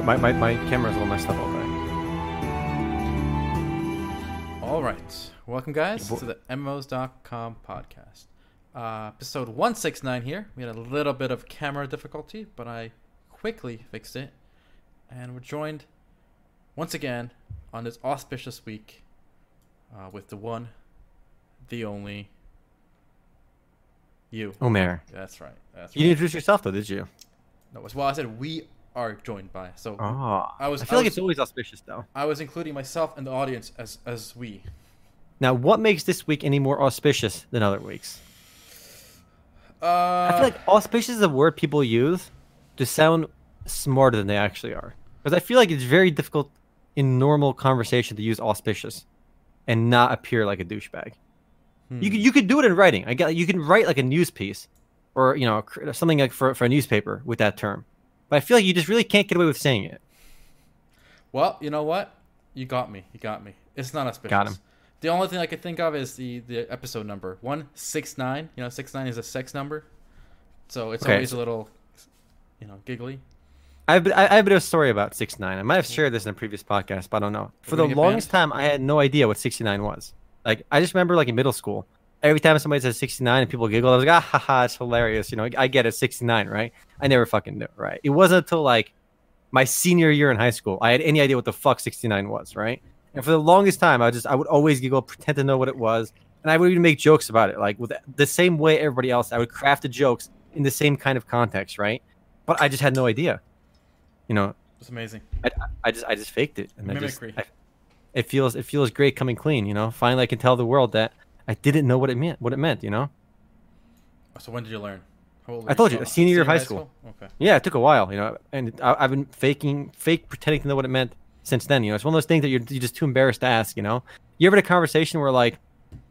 my, my, my camera's a little messed up all day. All right. Welcome, guys, to the MMOs.com podcast. Uh, episode 169 here. We had a little bit of camera difficulty, but I quickly fixed it. And we're joined once again on this auspicious week uh, with the one, the only, you. Omer. That's right. That's right. You didn't introduce yourself though, did you? No, as well, I said we are joined by. So Oh. I was- I feel I like was- it's always auspicious though. I was including myself and the audience as as we. Now, what makes this week any more auspicious than other weeks? Uh, I feel like auspicious is a word people use to sound smarter than they actually are. Because I feel like it's very difficult in normal conversation to use auspicious and not appear like a douchebag. You could you could do it in writing. I get you can write like a news piece or you know something like for for a newspaper with that term. But I feel like you just really can't get away with saying it. Well, you know what? You got me. You got me. It's not auspicious. Got him. The only thing I could think of is the the episode number one six nine. You know, six nine is a sex number, so it's Okay. always a little, you know, giggly. I have, I have a bit of a story about six nine. I might have shared this in a previous podcast, but I don't know. For the longest time, I had no idea what 69 was. Like, I just remember, like, in middle school, every time somebody says 69 and people giggle, I was like, ah, ha, ha, it's hilarious. You know, I get it, 69, right? I never fucking knew, right? It wasn't until, like, my senior year in high school, I had any idea what the fuck 69 was, right? And for the longest time, I just, I would always giggle, pretend to know what it was. And I would even make jokes about it, like, with the same way everybody else, I would craft the jokes in the same kind of context, right? But I just had no idea. You know, It's amazing. I, I just I just faked it, and I just I, it feels it feels great coming clean. You know, finally I can tell the world that I didn't know what it meant. What it meant. You know. So when did you learn? I told you, Oh, senior year of high school. Okay. Yeah, it took a while. You know, and I, I've been faking, fake pretending to know what it meant since then. You know, it's one of those things that you're, you're just too embarrassed to ask. You know, you ever had a conversation where like,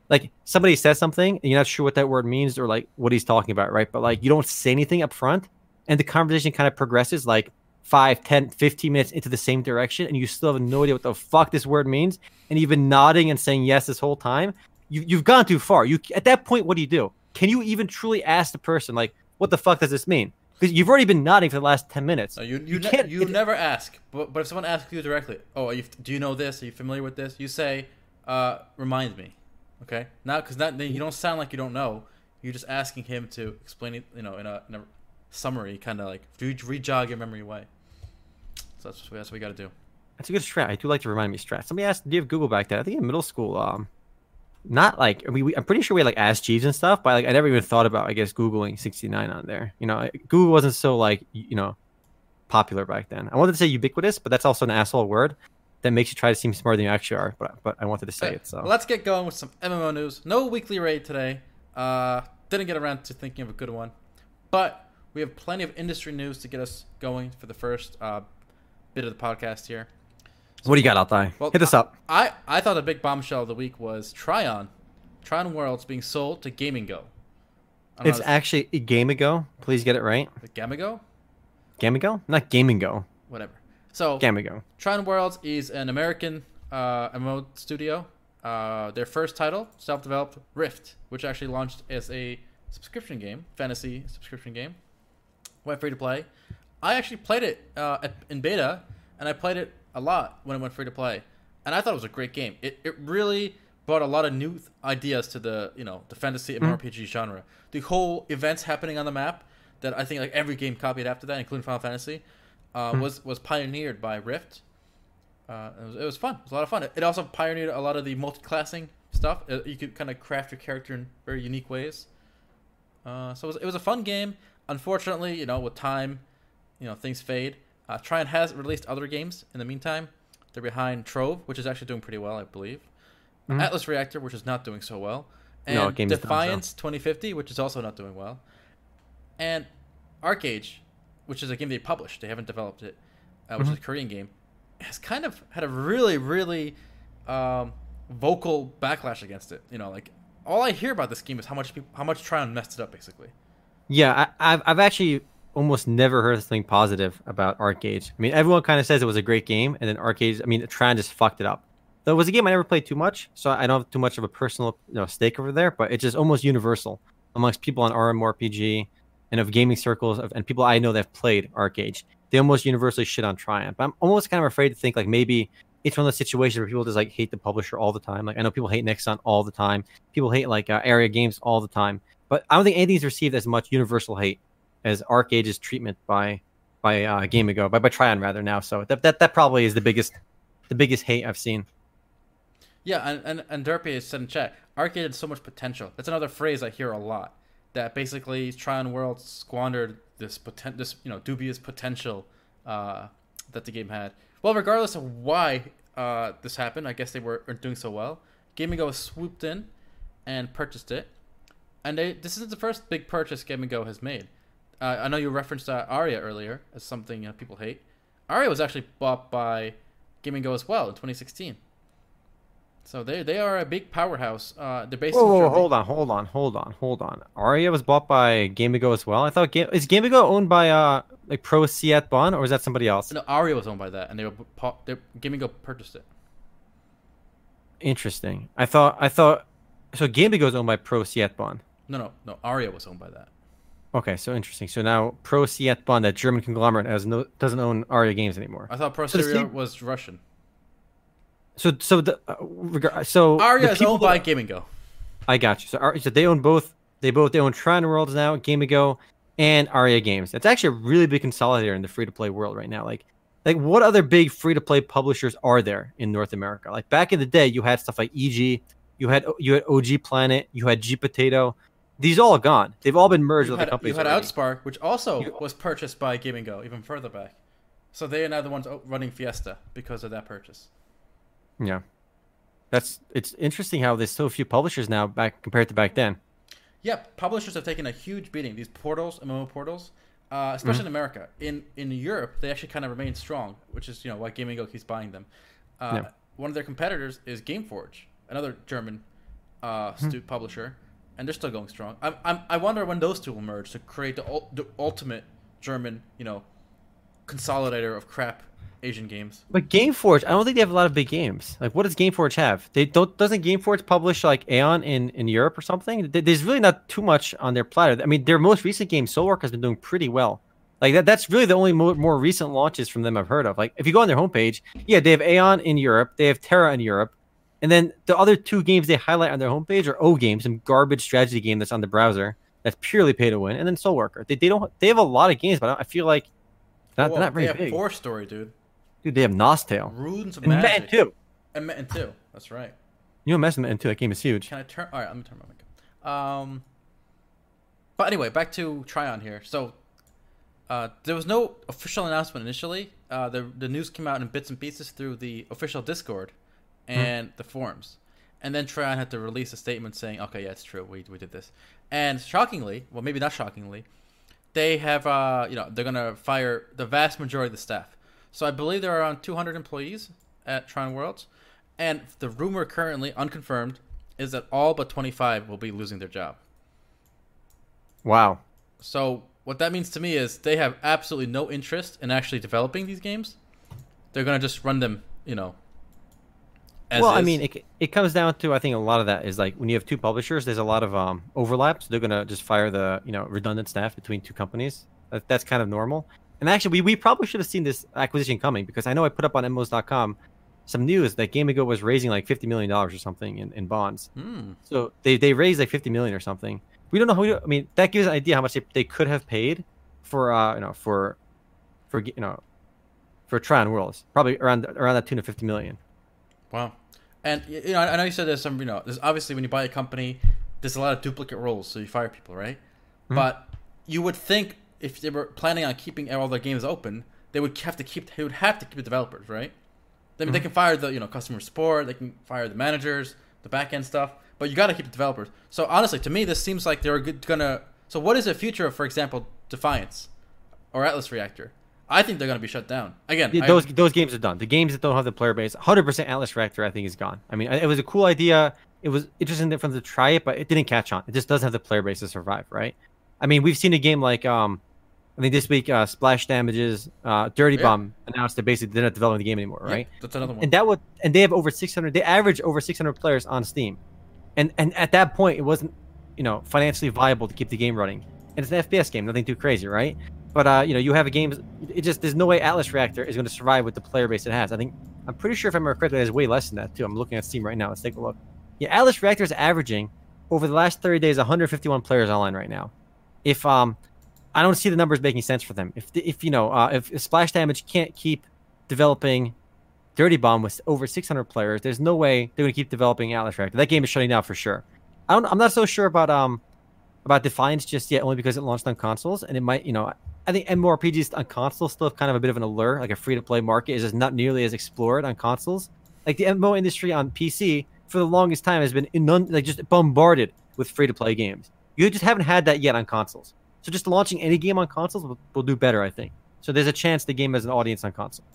like somebody says something and you're not sure what that word means or like what he's talking about, right? But like you don't say anything up front, and the conversation kind of progresses like 5 10 15 minutes into the same direction and you still have no idea what the fuck this word means and you've been nodding and saying yes this whole time you, you've gone too far you at that point what do you do can you even truly ask the person like what the fuck does this mean because you've already been nodding for the last 10 minutes No, you you, You ne- can't- you it- never ask. But but if someone asks you directly, oh, are you, do you know this? Are you familiar with this? You say, uh, remind me. Okay. Now, because that then you don't sound like you don't know. You're just asking him to explain it. You know, in a, in a summary, kind of like re- re-jog your memory way. So that's what, that's what we got to do. That's a good strat. I do like to remind me strat. Somebody asked, "Do you have Google back then?" I think in middle school, um, not like I mean, we, I'm pretty sure we had like Ask Jeeves and stuff, but like I never even thought about, I guess, googling 69 on there. You know, Google wasn't so like you know popular back then. I wanted to say ubiquitous, but that's also an asshole word that makes you try to seem smarter than you actually are. But but I wanted to say Okay, it. So let's get going with some MMO news. No weekly raid today. Uh, didn't get around to thinking of a good one, but we have plenty of industry news to get us going for the first uh, bit of the podcast here. What do you got, Altai? Well, Hit us up. I, I thought a big bombshell of the week was Trion. Trion Worlds being sold to Gaming Go. It's know, actually a game ago. Please get it right. Gamigo? Game ago, not gaming go. Whatever. So, Game ago. Trion Worlds is an American uh, MMO studio. Uh, their first title, self developed Rift, which actually launched as a subscription game, fantasy subscription game. Went free to play. I actually played it uh, in beta, and I played it a lot when it went free to play. And I thought it was a great game. It, it really brought a lot of new th- ideas to the you know the fantasy MMORPG genre. The whole events happening on the map that I think like every game copied after that, including Final Fantasy, uh, was was pioneered by Rift. Uh, it, was, it was fun. It was a lot of fun. It, it also pioneered a lot of the multi-classing stuff. Uh, you could kind of craft your character in very unique ways. Uh, so it was, it was a fun game. Unfortunately, you know, with time, you know, things fade. Uh, Trion has released other games in the meantime. They're behind Trove, which is actually doing pretty well, I believe. Mhm. Atlas Reactor, which is not doing so well. And No, done, so. Defiance 2050, which is also not doing well. And ArcheAge, which is a game they published, they haven't developed it, uh, which is a Korean game, has kind of had a really, really um, vocal backlash against it. You know, like all I hear about this game is how much people, how much Trion messed it up, basically. Yeah, I, I've I've actually almost never heard something positive about ArcheAge. I mean, everyone kind of says it was a great game, and then ArcheAge, I mean, Trion just fucked it up. Though it was a game I never played too much, so I don't have too much of a personal you know, stake over there. But it's just almost universal amongst people on RMRPG and of gaming circles of, and people I know that have played ArcheAge, they almost universally shit on Trion. But I'm almost kind of afraid to think like maybe it's one of those situations where people just like hate the publisher all the time. Like I know people hate Nexon all the time. People hate like uh, Aeria Games all the time. But I don't think anything's received as much universal hate as ArcheAge's treatment by by uh, Gamigo, by by Trion rather now. So that that that probably is the biggest the biggest hate I've seen. Yeah, and and, and Derpy has said in chat, ArcheAge had so much potential. That's another phrase I hear a lot. That basically Trion World squandered this potent, this you know dubious potential uh, that the game had. Well, regardless of why uh, this happened, I guess they were, doing so well. Gamigo swooped in and purchased it, and they, this is the first big purchase Gamigo has made. Uh, I know you referenced uh, Aeria earlier as something know, people hate. Aeria was actually bought by Gamigo as well in 2016. So they they are a big powerhouse. Uh, they're based. Whoa, whoa, hold on, hold on, hold on, hold on. Aeria was bought by Gamigo as well. I thought Game is Gamigo owned by uh like Pro Siat Bon or is that somebody else? No, Aeria was owned by that, and they were they Gamigo purchased it. Interesting. I thought I thought so. Gamigo is owned by Pro Siat Bon. No, no, no. Aeria was owned by that. Okay, so interesting. So now Pro Siat Bon, that German conglomerate, has no doesn't own Aeria Games anymore. I thought Pro so was Russian. So so the uh, so Aeria is owned by Gamigo. I got you. So, so they own both. They both they own Trion Worlds now, Gamigo, and Aeria Games. It's actually a really big consolidator in the free to play world right now. Like like what other big free to play publishers are there in North America? Like back in the day, you had stuff like EG, you had you had OG Planet, you had G Potato. These all are gone. They've all been merged you with had, the companies. You had already. Outspark, which also you, was purchased by Gamigo even further back. So they are now the ones running Fiesta because of that purchase. Yeah. That's it's interesting how there's so few publishers now back compared to back then. Yeah, publishers have taken a huge beating. These portals, MMO portals, uh, especially mm-hmm. in America. In in Europe, they actually kind of remain strong, which is you know why Gamigo keeps buying them. Uh, yeah. One of their competitors is GameForge, another German uh, mm-hmm. publisher, and they're still going strong. I'm, I'm, I wonder when those two will merge to create the, the ultimate German, you know, consolidator of crap Asian games. But GameForge, I don't think they have a lot of big games. Like, what does GameForge have? They don't. Doesn't GameForge publish like Aion in in Europe or something? There's really not too much on their platter. I mean, their most recent game, Soulwork, has been doing pretty well. Like that. That's really the only more recent launches from them I've heard of. Like, if you go on their homepage, yeah, they have Aion in Europe, they have TERA in Europe, and then the other two games they highlight on their homepage are O games, some garbage strategy game that's on the browser that's purely pay to win, and then Soulworker. They, they don't. They have a lot of games, but I feel like not, they're not very they have big. 4Story, dude. Dude, they have Nostale. Runes of and Magic. Metin2. And Metin2. That's right. You know Metin Metin2. That game is huge. Can I turn? All right, I'm gonna turn my mic. Um. But anyway, back to Trion here. So, uh, there was no official announcement initially. Uh, the the news came out in bits and pieces through the official Discord and the forums, and then Trion had to release a statement saying, "Okay, yeah, it's true. We we did this." And shockingly, well, maybe not shockingly, they have uh, you know, they're gonna fire the vast majority of the staff. So I believe there are around 200 employees at Trion Worlds, and the rumor currently unconfirmed is that all but 25 will be losing their job. Wow. So what that means to me is they have absolutely no interest in actually developing these games. They're gonna just run them, you know. Well, is. I mean, it, it comes down to I think a lot of that is like when you have two publishers, there's a lot of um, overlap. So they're gonna just fire the you know redundant staff between two companies. That, that's kind of normal. And actually, we, we probably should have seen this acquisition coming because I know I put up on MMOs.com some news that Gamigo was raising like $50 million or something in, in bonds. Hmm. So they, they raised like 50 million or something. We don't know how. who, I mean, that gives an idea how much they, they could have paid for, uh, you know, for, for, you know, for Trion Worlds. Probably around, around that tune of 50 million. Wow. And, you know, I know you said there's some, you know, there's obviously when you buy a company, there's a lot of duplicate roles, so you fire people, right? Mm-hmm. But you would think if they were planning on keeping all their games open, they would have to keep they would have to keep the developers, right? I mean, mm-hmm. they can fire the you know customer support, they can fire the managers, the back end stuff, but you got to keep the developers. So honestly, to me, this seems like they're gonna. So what is the future of, for example, Defiance or Atlas Reactor? I think they're gonna be shut down again. Yeah, those I, those games are done. The games that don't have the player base, 100% Atlas Reactor, I think is gone. I mean, it was a cool idea. It was interesting for them to try it, but it didn't catch on. It just doesn't have the player base to survive, right? I mean, we've seen a game like um, I think this week, uh, Splash Damages, uh, Dirty yeah. Bomb announced that basically they're not developing the game anymore, right? Yeah, that's another one. And that would, and they have over 600. They average over 600 players on Steam, and and at that point, it wasn't, you know, financially viable to keep the game running. and it's an FPS game, nothing too crazy, right? But uh, you know, you have a game. It just there's no way Atlas Reactor is going to survive with the player base it has. I think I'm pretty sure if I remember correctly, it's way less than that too. I'm looking at Steam right now. Let's take a look. Yeah, Atlas Reactor is averaging over the last 30 days 151 players online right now. If um, I don't see the numbers making sense for them. If if you know uh, if, if Splash Damage can't keep developing Dirty Bomb with over 600 players, there's no way they're going to keep developing Atlas Reactor. That game is shutting down for sure. I don't. I'm not so sure about um about Defiance just yet, only because it launched on consoles, and it might, you know, I think MMORPGs on consoles still have kind of a bit of an allure, like a free to play market is just not nearly as explored on consoles. Like the MMO industry on PC for the longest time has been inund- like just bombarded with free to play games. You just haven't had that yet on consoles. So just launching any game on consoles will, will do better, I think. So there's a chance the game has an audience on console.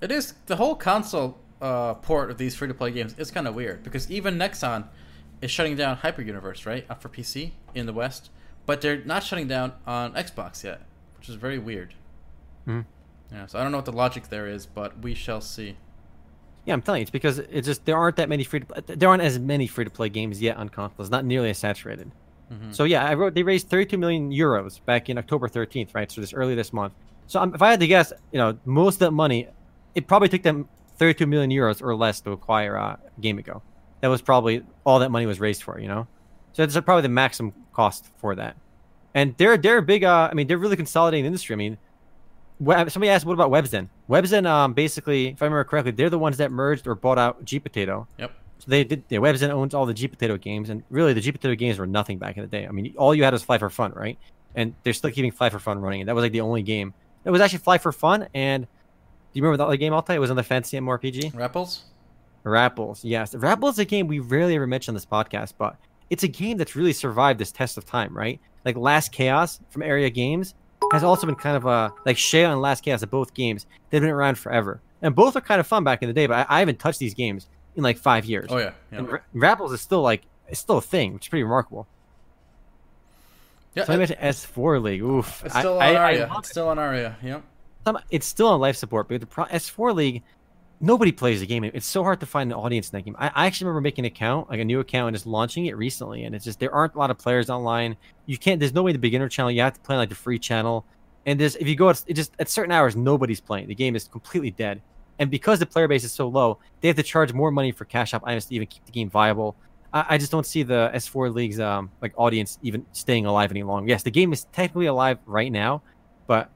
It is the whole console uh, port of these free to play games is kind of weird because even Nexon is shutting down Hyper Universe, right, for PC in the West, but they're not shutting down on Xbox yet, which is very weird. Mhm. Yeah, so I don't know what the logic there is, but we shall see. Yeah, I'm telling you, it's because it's just there aren't that many free to there aren't as many free to play games yet on consoles, not nearly as saturated. Mhm. So yeah, I wrote they raised 32 million euros back in October 13th, right? So this early this month. So um, if I had to guess, you know, most of that money, it probably took them 32 million euros or less to acquire uh, Game Ago. That was probably all that money was raised for, you know. So it's probably the maximum cost for that. And they're they're a big. Uh, I mean, they're really consolidating the industry. I mean, web, somebody asked, what about Webzen? Webzen, um, basically, if I remember correctly, they're the ones that merged or bought out G Potato. Yep. So they did. Yeah, Webzen owns all the G Potato games, and really the G Potato games were nothing back in the day. I mean, all you had was Fly for Fun, right? And they're still keeping Fly for Fun running, and that was like the only game. It was actually Fly for Fun, and do you remember the other game? Altai? It was on the Fantasy MMORPG. Rappelz? Rappelz, yes. Rappelz is a game we rarely ever mention on this podcast, but it's a game that's really survived this test of time, right? Like Last Chaos from Aeria Games has also been kind of a like Shaiya and Last Chaos of both games. They've been around forever, and both are kind of fun back in the day. But I, I haven't touched these games in like five years. Oh yeah, yeah. And Ra- Rappelz is still like it's still a thing, which is pretty remarkable. yeah So I mentioned S4 League. Oof, it's I- still on I- I Aeria. love it's still on Aeria. Yep. some, it's still on life support, but the pro, S4 League, nobody plays the game. It's so hard to find an audience in that game. I, I actually remember making an account, like a new account, and just launching it recently. And it's just there aren't a lot of players online. You can't. There's no way the beginner channel. You have to play like the free channel. And there's if you go, it just at certain hours, nobody's playing. The game is completely dead. And because the player base is so low, they have to charge more money for cash up items to even keep the game viable. I, I just don't see the S4 League's um like audience even staying alive any longer. Yes, the game is technically alive right now, but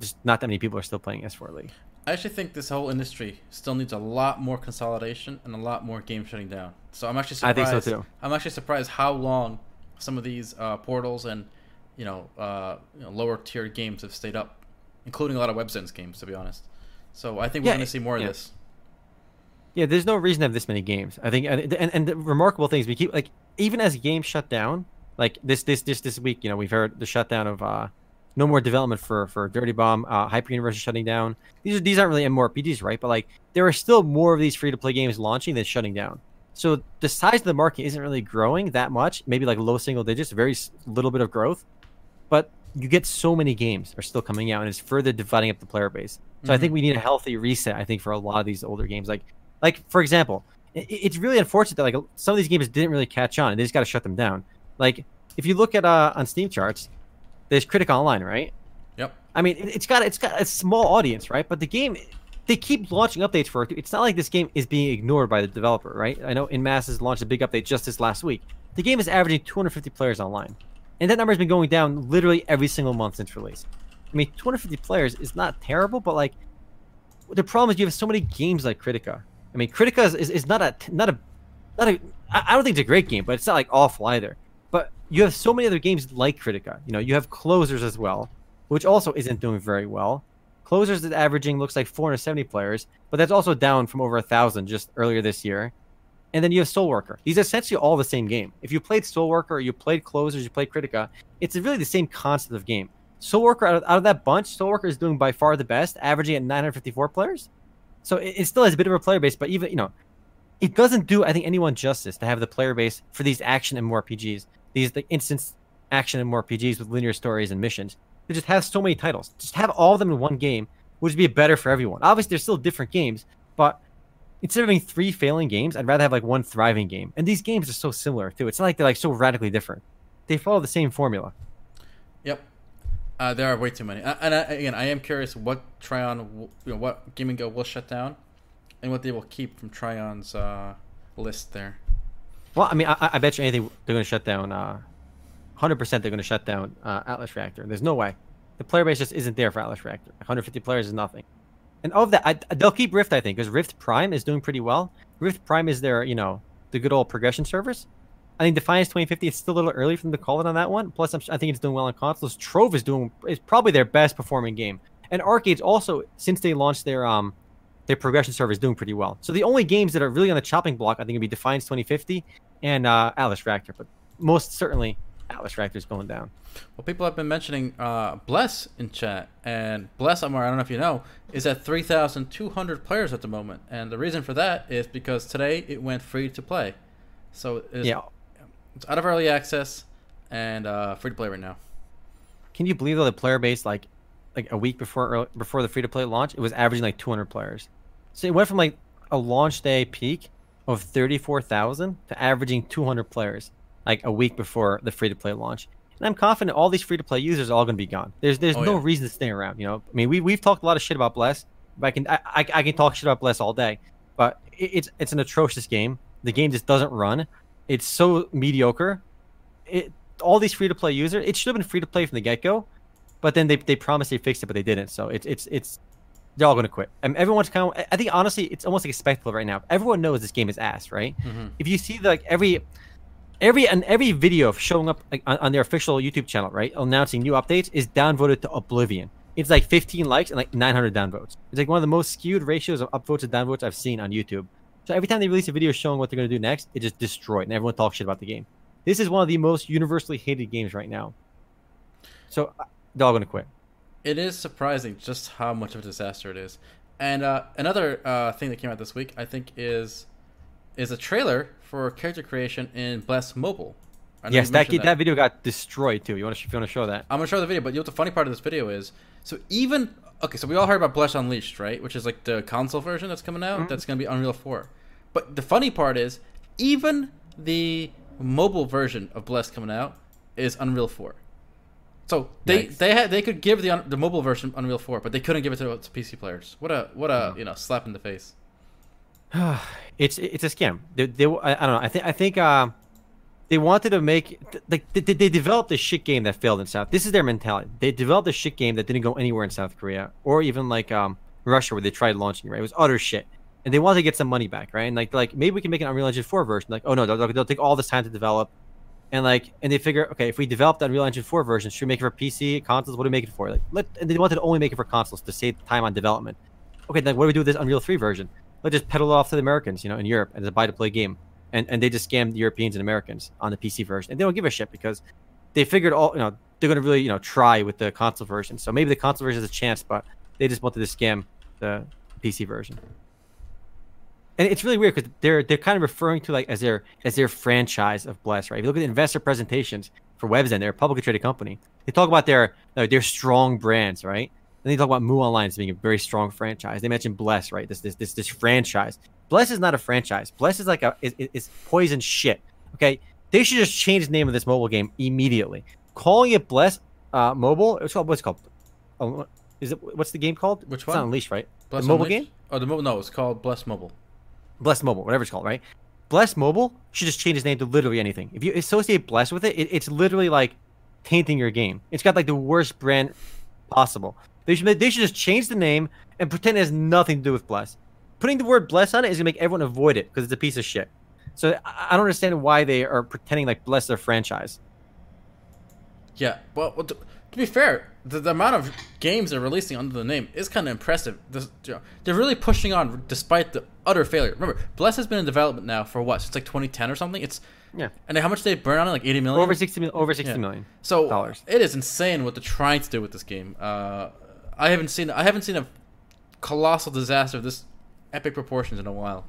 just not that many people are still playing S4 League. I actually think this whole industry still needs a lot more consolidation and a lot more games shutting down. So I'm actually surprised. I think so too. I'm actually surprised how long some of these uh, portals and you know, uh, you know lower tier games have stayed up, including a lot of WebZens games, to be honest. So I think we're Yeah, going to see more yeah. of this. Yeah, there's no reason to have this many games. I think, and and, and the remarkable things we keep like even as games shut down, like this this this this week, you know, we've heard the shutdown of uh, no more development for for Dirty Bomb, uh, Hyper Universe is shutting down. These are these aren't really MMORPGs, right? But like there are still more of these free to play games launching than shutting down. So the size of the market isn't really growing that much. Maybe like low single digits, very little bit of growth, but you get so many games are still coming out, and it's further dividing up the player base. So I think we need a healthy reset. I think for a lot of these older games, like like for example, i- i- it's really unfortunate that like some of these games didn't really catch on, and they just got to shut them down. Like if you look at uh on Steam charts, there's Kritika Online, right? Yep. I mean, it- it's got it's got a small audience, right? But the game, they keep launching updates for it. It's not like this game is being ignored by the developer, right? I know En Masse has launched a big update just this last week. The game is averaging 250 players online, and that number has been going down literally every single month since release. I mean, 250 players is not terrible, but like the problem is you have so many games like Kritika. I mean, Kritika is, is, is not a not a not a. I don't think it's a great game, but it's not like awful either. You have so many other games like Kritika. You know, you have Closers as well, which also isn't doing very well. Closers is averaging looks like 470 players, but that's also down from over a thousand just earlier this year. And then you have Soul Worker. These are essentially all the same game. If you played Soul Worker, or you played Closers, you played Kritika, it's really the same concept of game. Soul Worker out of, out of that bunch, Soul Worker is doing by far the best, averaging at 954 players. So it, it still has a bit of a player base, but even you know, it doesn't do I think anyone justice to have the player base for these action and more RPGs, these the instance action and RPGs with linear stories and missions. They just have so many titles. Just have all of them in one game, would be better for everyone. Obviously, they're still different games, but instead of having three failing games, I'd rather have like one thriving game. And these games are so similar too. It's not like they're like so radically different. They follow the same formula. Yep. Uh, there are way too many. Uh, and I, again, I am curious what Trion, you know, what Gaming Go will shut down, and what they will keep from Trion's uh, list there. Well, I mean, I, I bet you anything they're going to shut down. Uh, hundred percent, they're going to shut down uh, Atlas Reactor. There's no way. The player base just isn't there for Atlas Reactor. 150 players is nothing. And of that, I, they'll keep Rift, I think, because Rift Prime is doing pretty well. Rift Prime is their, you know, the good old progression service. I think Defiance 2050 is still a little early for them to call it on that one. Plus, I'm, I think it's doing well on consoles. Trove is doing is probably their best performing game, and ArcheAge's also since they launched their um their progression server is doing pretty well. So the only games that are really on the chopping block, I think, would be Defiance 2050 and uh, Atlas Reactor, but most certainly Atlas Reactor is going down. Well, people have been mentioning uh, Bless in chat, and Bless, Amar, I don't know if you know, is at 3,200 players at the moment, and the reason for that is because today it went free to play. So it's, Yeah. it's out of early access and uh, free to play right now. Can you believe though the player base like like a week before early, before the free to play launch, it was averaging like 200 players. So it went from like a launch day peak of 34,000 to averaging 200 players like a week before the free to play launch. And I'm confident all these free to play users are all going to be gone. There's there's Oh, no yeah. reason to stay around. You know, I mean we we've talked a lot of shit about Bless. But I can I, I, I can talk shit about Bless all day, but it, it's it's an atrocious game. The game just doesn't run. It's so mediocre. It all these free to play users. It should have been free to play from the get go, but then they they promised they fixed it, but they didn't. So it's it's it's they're all going to quit. And everyone's kind of. I think honestly, it's almost like a spectacle right now. Everyone knows this game is ass, right? Mhm. If you see like every every and every video showing up like, on, on their official YouTube channel, right, announcing new updates is downvoted to oblivion. It's like 15 likes and like 900 downvotes. It's like one of the most skewed ratios of upvotes to downvotes I've seen on YouTube. So every time they release a video showing what they're going to do next, it just destroyed, and everyone talks shit about the game. This is one of the most universally hated games right now. So they're all going to quit. It is surprising just how much of a disaster it is. And uh, another uh, thing that came out this week, I think, is is a trailer for character creation in Bless Mobile. Yes, you that, that video got destroyed too. You want to if you want to show that? I'm gonna show the video, but you know what the funny part of this video is? So even okay, so we all heard about Bless Unleashed, right? Which is like the console version that's coming out. That's gonna be Unreal Four. But the funny part is, even the mobile version of Bless coming out is Unreal Four. So they Nice. they had they could give the un- the mobile version Unreal Four, but they couldn't give it to, to PC players. What a what a you know slap in the face. it's it's a scam. They, they I, I don't know. I think I think uh, they wanted to make like they, they developed a shit game that failed in South. This is their mentality. They developed a shit game that didn't go anywhere in South Korea or even like um Russia where they tried launching. Right, it was utter shit. And they wanted to get some money back, right? And like like maybe we can make an Unreal Engine 4 version. Like oh no, they'll, they'll take all this time to develop. And like, and they figure, okay, if we develop the Unreal Engine 4 version, should we make it for PC, consoles? What do we make it for? Like, let, and they wanted to only make it for consoles to save time on development. Okay, then what do we do with this Unreal 3 version? Let's just peddle it off to the Americans, you know, in Europe as a buy to play game. And and they just scammed the Europeans and Americans on the PC version. And they don't give a shit because they figured all, you know, they're going to really, you know, try with the console version. So maybe the console version has a chance, but they just wanted to scam the PC version. And it's really weird because they're they're kind of referring to like as their as their franchise of Bless, right? If you look at the investor presentations for Webzen, they're a publicly traded company. They talk about their their strong brands, right? And they talk about MU Online as being a very strong franchise. They mentioned Bless, right? This this this this franchise. Bless is not a franchise. Bless is like a is, is- is poison shit. Okay, they should just change the name of this mobile game immediately. Calling it Bless uh, Mobile. It's called what's called? Oh, is it what's the game called? Which It's one? not Unleashed, right? Bless the mobile Unleashed? game. Oh, the mobile. No, it's called Bless Mobile. Bless Mobile, whatever it's called, right? Bless Mobile should just change its name to literally anything. If you associate Bless with it, it it's literally like tainting your game. It's got like the worst brand possible. They should they should just change the name and pretend it has nothing to do with Bless. Putting the word Bless on it is gonna make everyone avoid it because it's a piece of shit. So I I don't understand why they are pretending like Bless their franchise. Yeah, well, well to, to be fair, the, the amount of games they're releasing under the name is kind of impressive. This, you know, they're really pushing on despite the utter failure. Remember, Bless has been in development now for what? Since like 2010 or something. It's Yeah, and how much they burn on it? Like 80 million. over sixty mil- over sixty Yeah. million. so dollars. it is insane what they're trying to do with this game. Uh, I haven't seen I haven't seen a colossal disaster of this epic proportions in a while.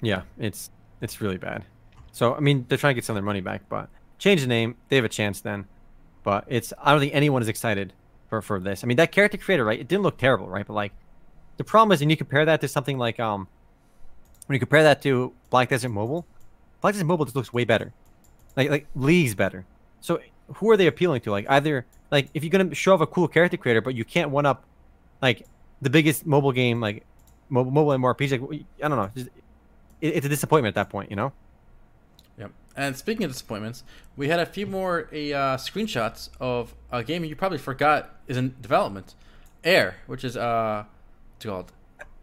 Yeah, it's it's really bad. So I mean, they're trying to get some of their money back, but change the name. They have a chance then. But it's I don't think anyone is excited for for this. I mean, that character creator, right? It didn't look terrible, right? But like, the problem is, when you compare that to something like um, when you compare that to Black Desert Mobile, Black Desert Mobile just looks way better, like like leagues better. So who are they appealing to? Like either like if you're gonna show off a cool character creator, but you can't one up like the biggest mobile game like mobile mobile MMORPG. Like I don't know, just, it, it's a disappointment at that point, you know. And speaking of disappointments, we had a few more uh, screenshots of a game you probably forgot is in development, Air, which is uh, what's it called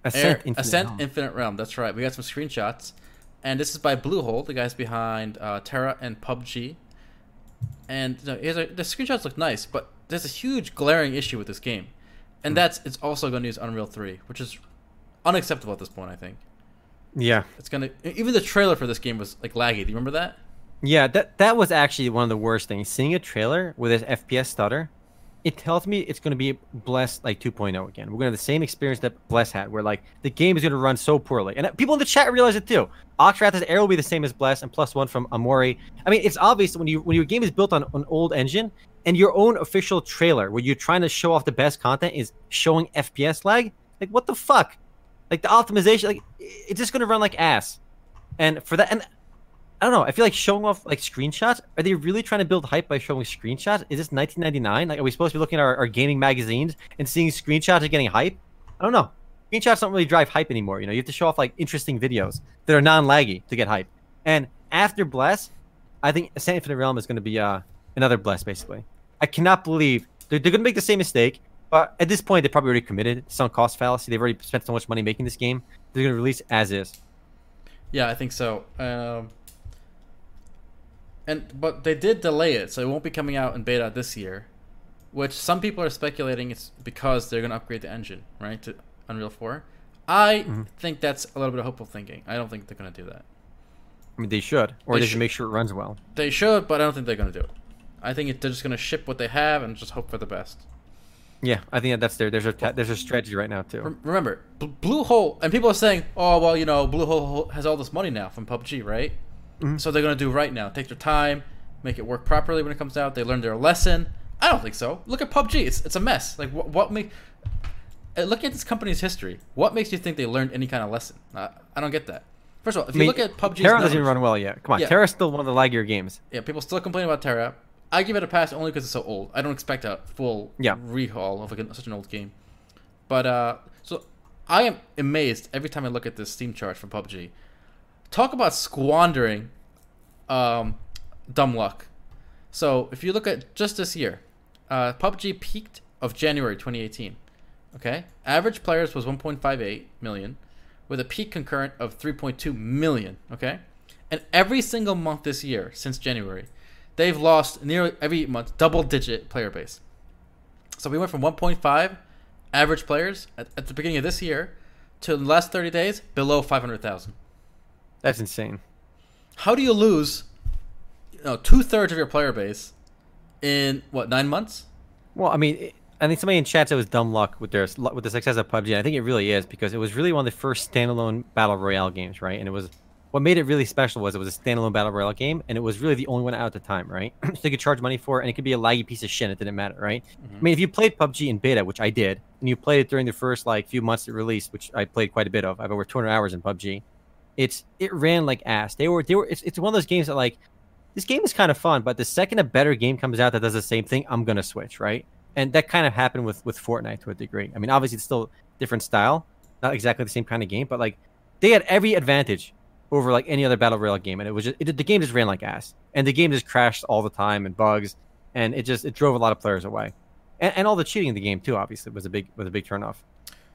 Ascent, Air, Infinite Ascent Realm. Infinite Realm. That's right. We got some screenshots, and this is by Bluehole, the guys behind uh, TERA and PUBG. And you know, a, the screenshots look nice, but there's a huge glaring issue with this game, and Hmm. that's it's also going to use Unreal Three, which is unacceptable at this point. I think Yeah, it's gonna even the trailer for this game was like laggy. Do you remember that? Yeah. That that was actually one of the worst things. Seeing a trailer with this FPS stutter, it tells me it's going to be Bless like 2.0 again. We're going to have the same experience that Bless had, where like the game is going to run so poorly, and uh, people in the chat realize it too. Oxrath's Air will be the same as Bless, and plus one from Amori. I mean, it's obvious when you when your game is built on an old engine, and your own official trailer, where you're trying to show off the best content, is showing FPS lag. Like what the fuck? Like the optimization, like it's just going to run like ass. And for that, and I don't know. I feel like showing off like screenshots. Are they really trying to build hype by showing screenshots? Is this 1999? Like, are we supposed to be looking at our, our gaming magazines and seeing screenshots and getting hype? I don't know. Screenshots don't really drive hype anymore. You know, you have to show off like interesting videos that are non-laggy to get hype. And after Bless, I think Ascent Infinite Realm is going to be uh, another Bless, basically. I cannot believe they're, they're going to make the same mistake. But at this point, they probably already committed sunk cost fallacy. They've already spent so much money making this game. They're going to release as is. Yeah, I think so. Um, and but they did delay it, so it won't be coming out in beta this year. Which some people are speculating it's because they're going to upgrade the engine, right, to Unreal Four. I mm-hmm. think that's a little bit of hopeful thinking. I don't think they're going to do that. I mean, they should, or They they, should. should make sure it runs well. They should, but I don't think they're going to do it. I think it, they're just going to ship what they have and just hope for the best. Yeah, I think that's their there's a there's a strategy right now too. Remember, Bl- Bluehole, and people are saying, "Oh, well, you know, Bluehole has all this money now from PUBG, right? So they're gonna do right now. Take their time, make it work properly when it comes out. They learned their lesson. I don't think so. Look at PUBG; it's it's a mess. Like what what make? uh, Look at this company's history. What makes you think they learned any kind of lesson? I, I don't get that. First of all, if I you look at PUBG, TERA doesn't even run well yet. Come on, Yeah. TERA's still one of the laggier games. yeah, people still complain about Terra. I give it a pass only because it's so old. I don't expect a full Yeah. rehaul of like a, such an old game. But uh, so I am amazed every time I look at this Steam chart for PUBG. Talk about squandering um, dumb luck. So if you look at just this year, uh, PUBG peaked of January 2018. Okay, average players was 1.58 million, with a peak concurrent of 3.2 million. Okay, and every single month this year since January, they've lost nearly every month double digit player base. So we went from 1.5 average players at, at the beginning of this year to the last 30 days below 500,000. That's insane. How do you lose, you know, two thirds of your player base in what nine months? Well, I mean, I think somebody in chat said it was dumb luck with their with the success of PUBG. And I think it really is because it was really one of the first standalone battle royale games, right? And it was what made it really special was it was a standalone battle royale game, and it was really the only one out at the time, right? so you could charge money for it, and it could be a laggy piece of shit. It didn't matter, right? Mm-hmm. I mean, if you played PUBG in beta, which I did, and you played it during the first like few months it released, which I played quite a bit of. I have over 200 hours in PUBG. It's it ran like ass. They were they were. It's, it's one of those games that like this game is kind of fun, but the second a better game comes out that does the same thing, I'm gonna switch, right? And that kind of happened with with Fortnite to a degree. I mean, obviously it's still different style, not exactly the same kind of game, but like they had every advantage over like any other battle royale game, and it was just it, the game just ran like ass, and the game just crashed all the time and bugs, and it just it drove a lot of players away, and, and all the cheating in the game too. Obviously, was a big was a big turnoff.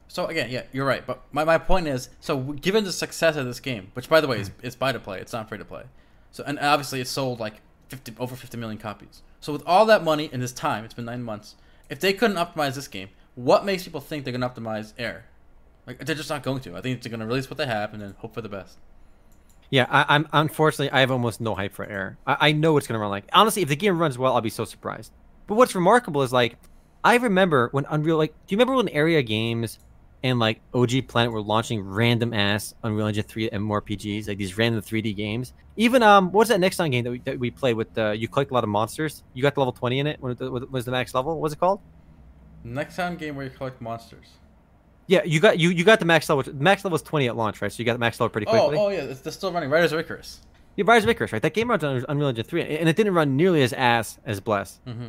So again, yeah, you're right. But my, my point is, so given the success of this game, which by the way is hmm. it's buy to play, it's not free to play. So and obviously it sold like 50 over 50 million copies. So with all that money in this time, it's been nine months. If they couldn't optimize this game, what makes people think they're gonna optimize Air? Like they're just not going to. I think they're gonna release what they have and then hope for the best. Yeah, I, I'm unfortunately I have almost no hype for Air. I, I know it's gonna run like honestly, if the game runs well, I'll be so surprised. But what's remarkable is like I remember when Unreal like do you remember when Area Games and like OG Planet were launching random ass Unreal Engine 3 and more MMORPGs, like these random 3D games. Even um what's that Nexon game that we, that we played with uh, you collect a lot of monsters. You got the level 20 in it when it what was the max level? What's it called? Next time game where you collect monsters. Yeah, you got you you got the max level. Which Max level was 20 at launch, right? So you got the max level pretty Oh, quickly. oh oh yeah, it's, they're still running. Riders of Icarus. Yeah, Rise of Icarus, right? That game runs on Unreal Engine 3, and it didn't run nearly as ass as Bless. Mm-hmm.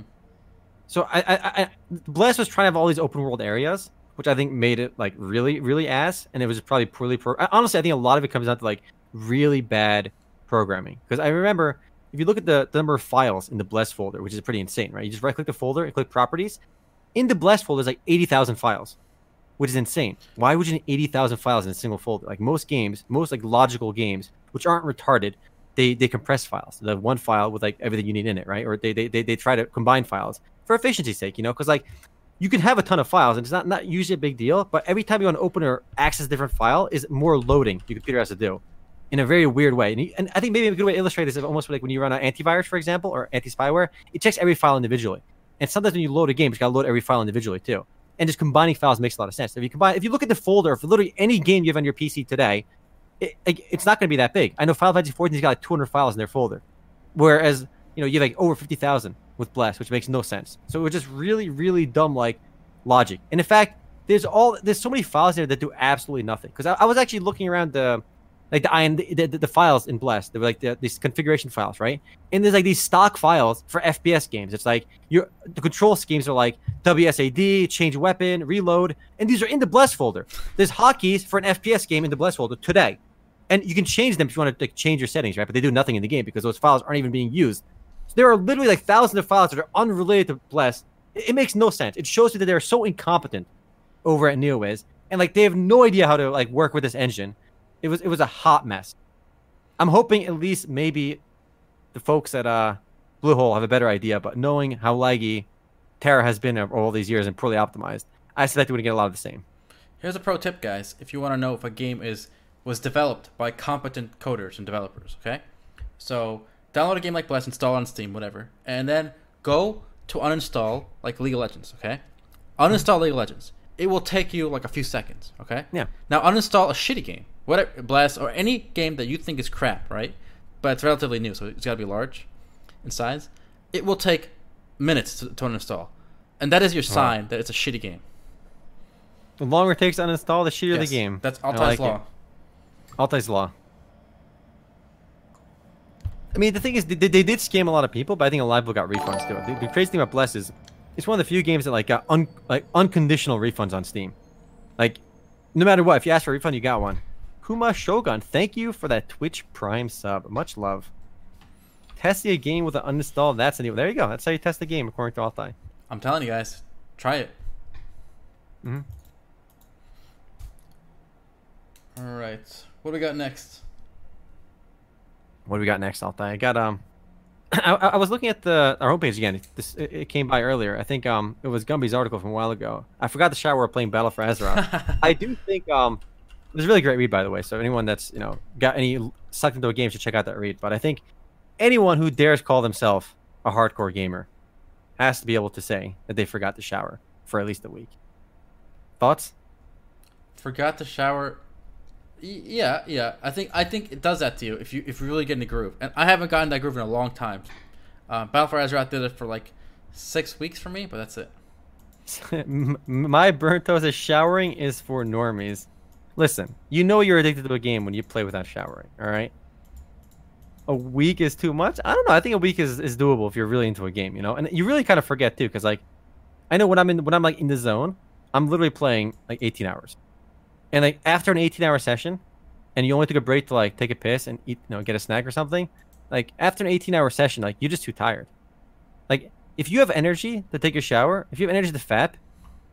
So I, I, I, Bless was trying to have all these open world areas, which I think made it like really, really ass, and it was probably poorly pro. Honestly, I think a lot of it comes down to like really bad programming. Because I remember if you look at the, the number of files in the Bless folder, which is pretty insane, right? You just right click the folder and click properties. In the Bless folder, there's like eighty thousand files, which is insane. Why would you need eighty thousand files in a single folder? Like most games, most like logical games, which aren't retarded, they they compress files. They have one file with like everything you need in it, right? Or they they they, they try to combine files for efficiency's sake, you know, because like you can have a ton of files and it's not not usually a big deal, but every time you want to open or access a different file is more loading your computer has to do in a very weird way. And, you, and I think maybe a good way to illustrate this is almost like when you run an antivirus, for example, or anti-spyware, it checks every file individually. And sometimes when you load a game, you got to load every file individually too. And just combining files makes a lot of sense. If you combine, if you look at the folder for literally any game you have on your PC today, it, it- it's not going to be that big. I know Final Fantasy 14's got like 200 files in their folder, whereas you know you have like over 50,000 with Bless, which makes no sense. So it was just really, really dumb like logic. And in fact, there's all there's so many files there that do absolutely nothing. Because I, I was actually looking around the like the IN, the, the, the files in Bless. They were like the, these configuration files, right? And there's like these stock files for FPS games. It's like your the control schemes are like WSAD, change weapon, reload, and these are in the Bless folder. There's hotkeys for an FPS game in the Bless folder today, and you can change them if you want to like, change your settings, right? But they do nothing in the game because those files aren't even being used. So there are literally like thousands of files that are unrelated to Bless. It, it makes no sense. It shows you that they're so incompetent over at NeoWiz, and like they have no idea how to like work with this engine. It was it was a hot mess. I'm hoping at least maybe the folks at uh Bluehole have a better idea, but knowing how laggy TERA has been over all these years and poorly optimized, I suspect we're gonna get a lot of the same. Here's a pro tip, guys. If you want to know if a game is was developed by competent coders and developers, okay? So download a game like Bless, install on Steam, whatever, and then go to uninstall like League of Legends, okay? Uninstall League of Legends. It will take you like a few seconds, okay? Yeah. Now uninstall a shitty game, whatever Bless or any game that you think is crap, right? But it's relatively new, so it's got to be large in size. It will take minutes to, to uninstall, and that is your sign that it's a shitty game. The longer it takes to uninstall, the shittier Yes, the game. That's Altai's like it. law. Altai's law. I mean, the thing is, they, they did scam a lot of people, but I think a lot of people got refunds too. The, the crazy thing about Bless is, it's one of the few games that like got un, like unconditional refunds on Steam. Like, no matter what, if you ask for a refund, you got one. Kuma Shogun, thank you for that Twitch Prime sub. Much love. Testing a game with an uninstall. That's a new. There you go. That's how you test the game, according to Altai. I'm telling you guys, try it. Mhm. All right, what do we got next? What do we got next, Altai? I got um, I, I was looking at the our homepage again. This it, it came by earlier. I think um, it was Gumby's article from a while ago. I forgot the shower we're playing Battle for Azeroth. I do think um, it was a really great read by the way. So anyone that's you know got any sucked into a game should check out that read. But I think anyone who dares call themselves a hardcore gamer has to be able to say that they forgot to shower for at least a week. Thoughts? Forgot to shower. Yeah, yeah. I think I think it does that to you if you if you really get in the groove. And I haven't gotten that groove in a long time. Uh, Battle for Azeroth did it for like six weeks for me, but that's it. My burnt toast is showering is for normies. Listen, you know you're addicted to a game when you play without showering, all right? A week is too much? I don't know. I think a week is, is doable if you're really into a game, you know? And you really kind of forget too, because like I know when I'm in when I'm like in the zone, I'm literally playing like 18 hours. And like after an 18 hour session, and you only took a break to like take a piss and eat, you know, get a snack or something, like after an 18 hour session, like you're just too tired. Like if you have energy to take a shower, if you have energy to fap,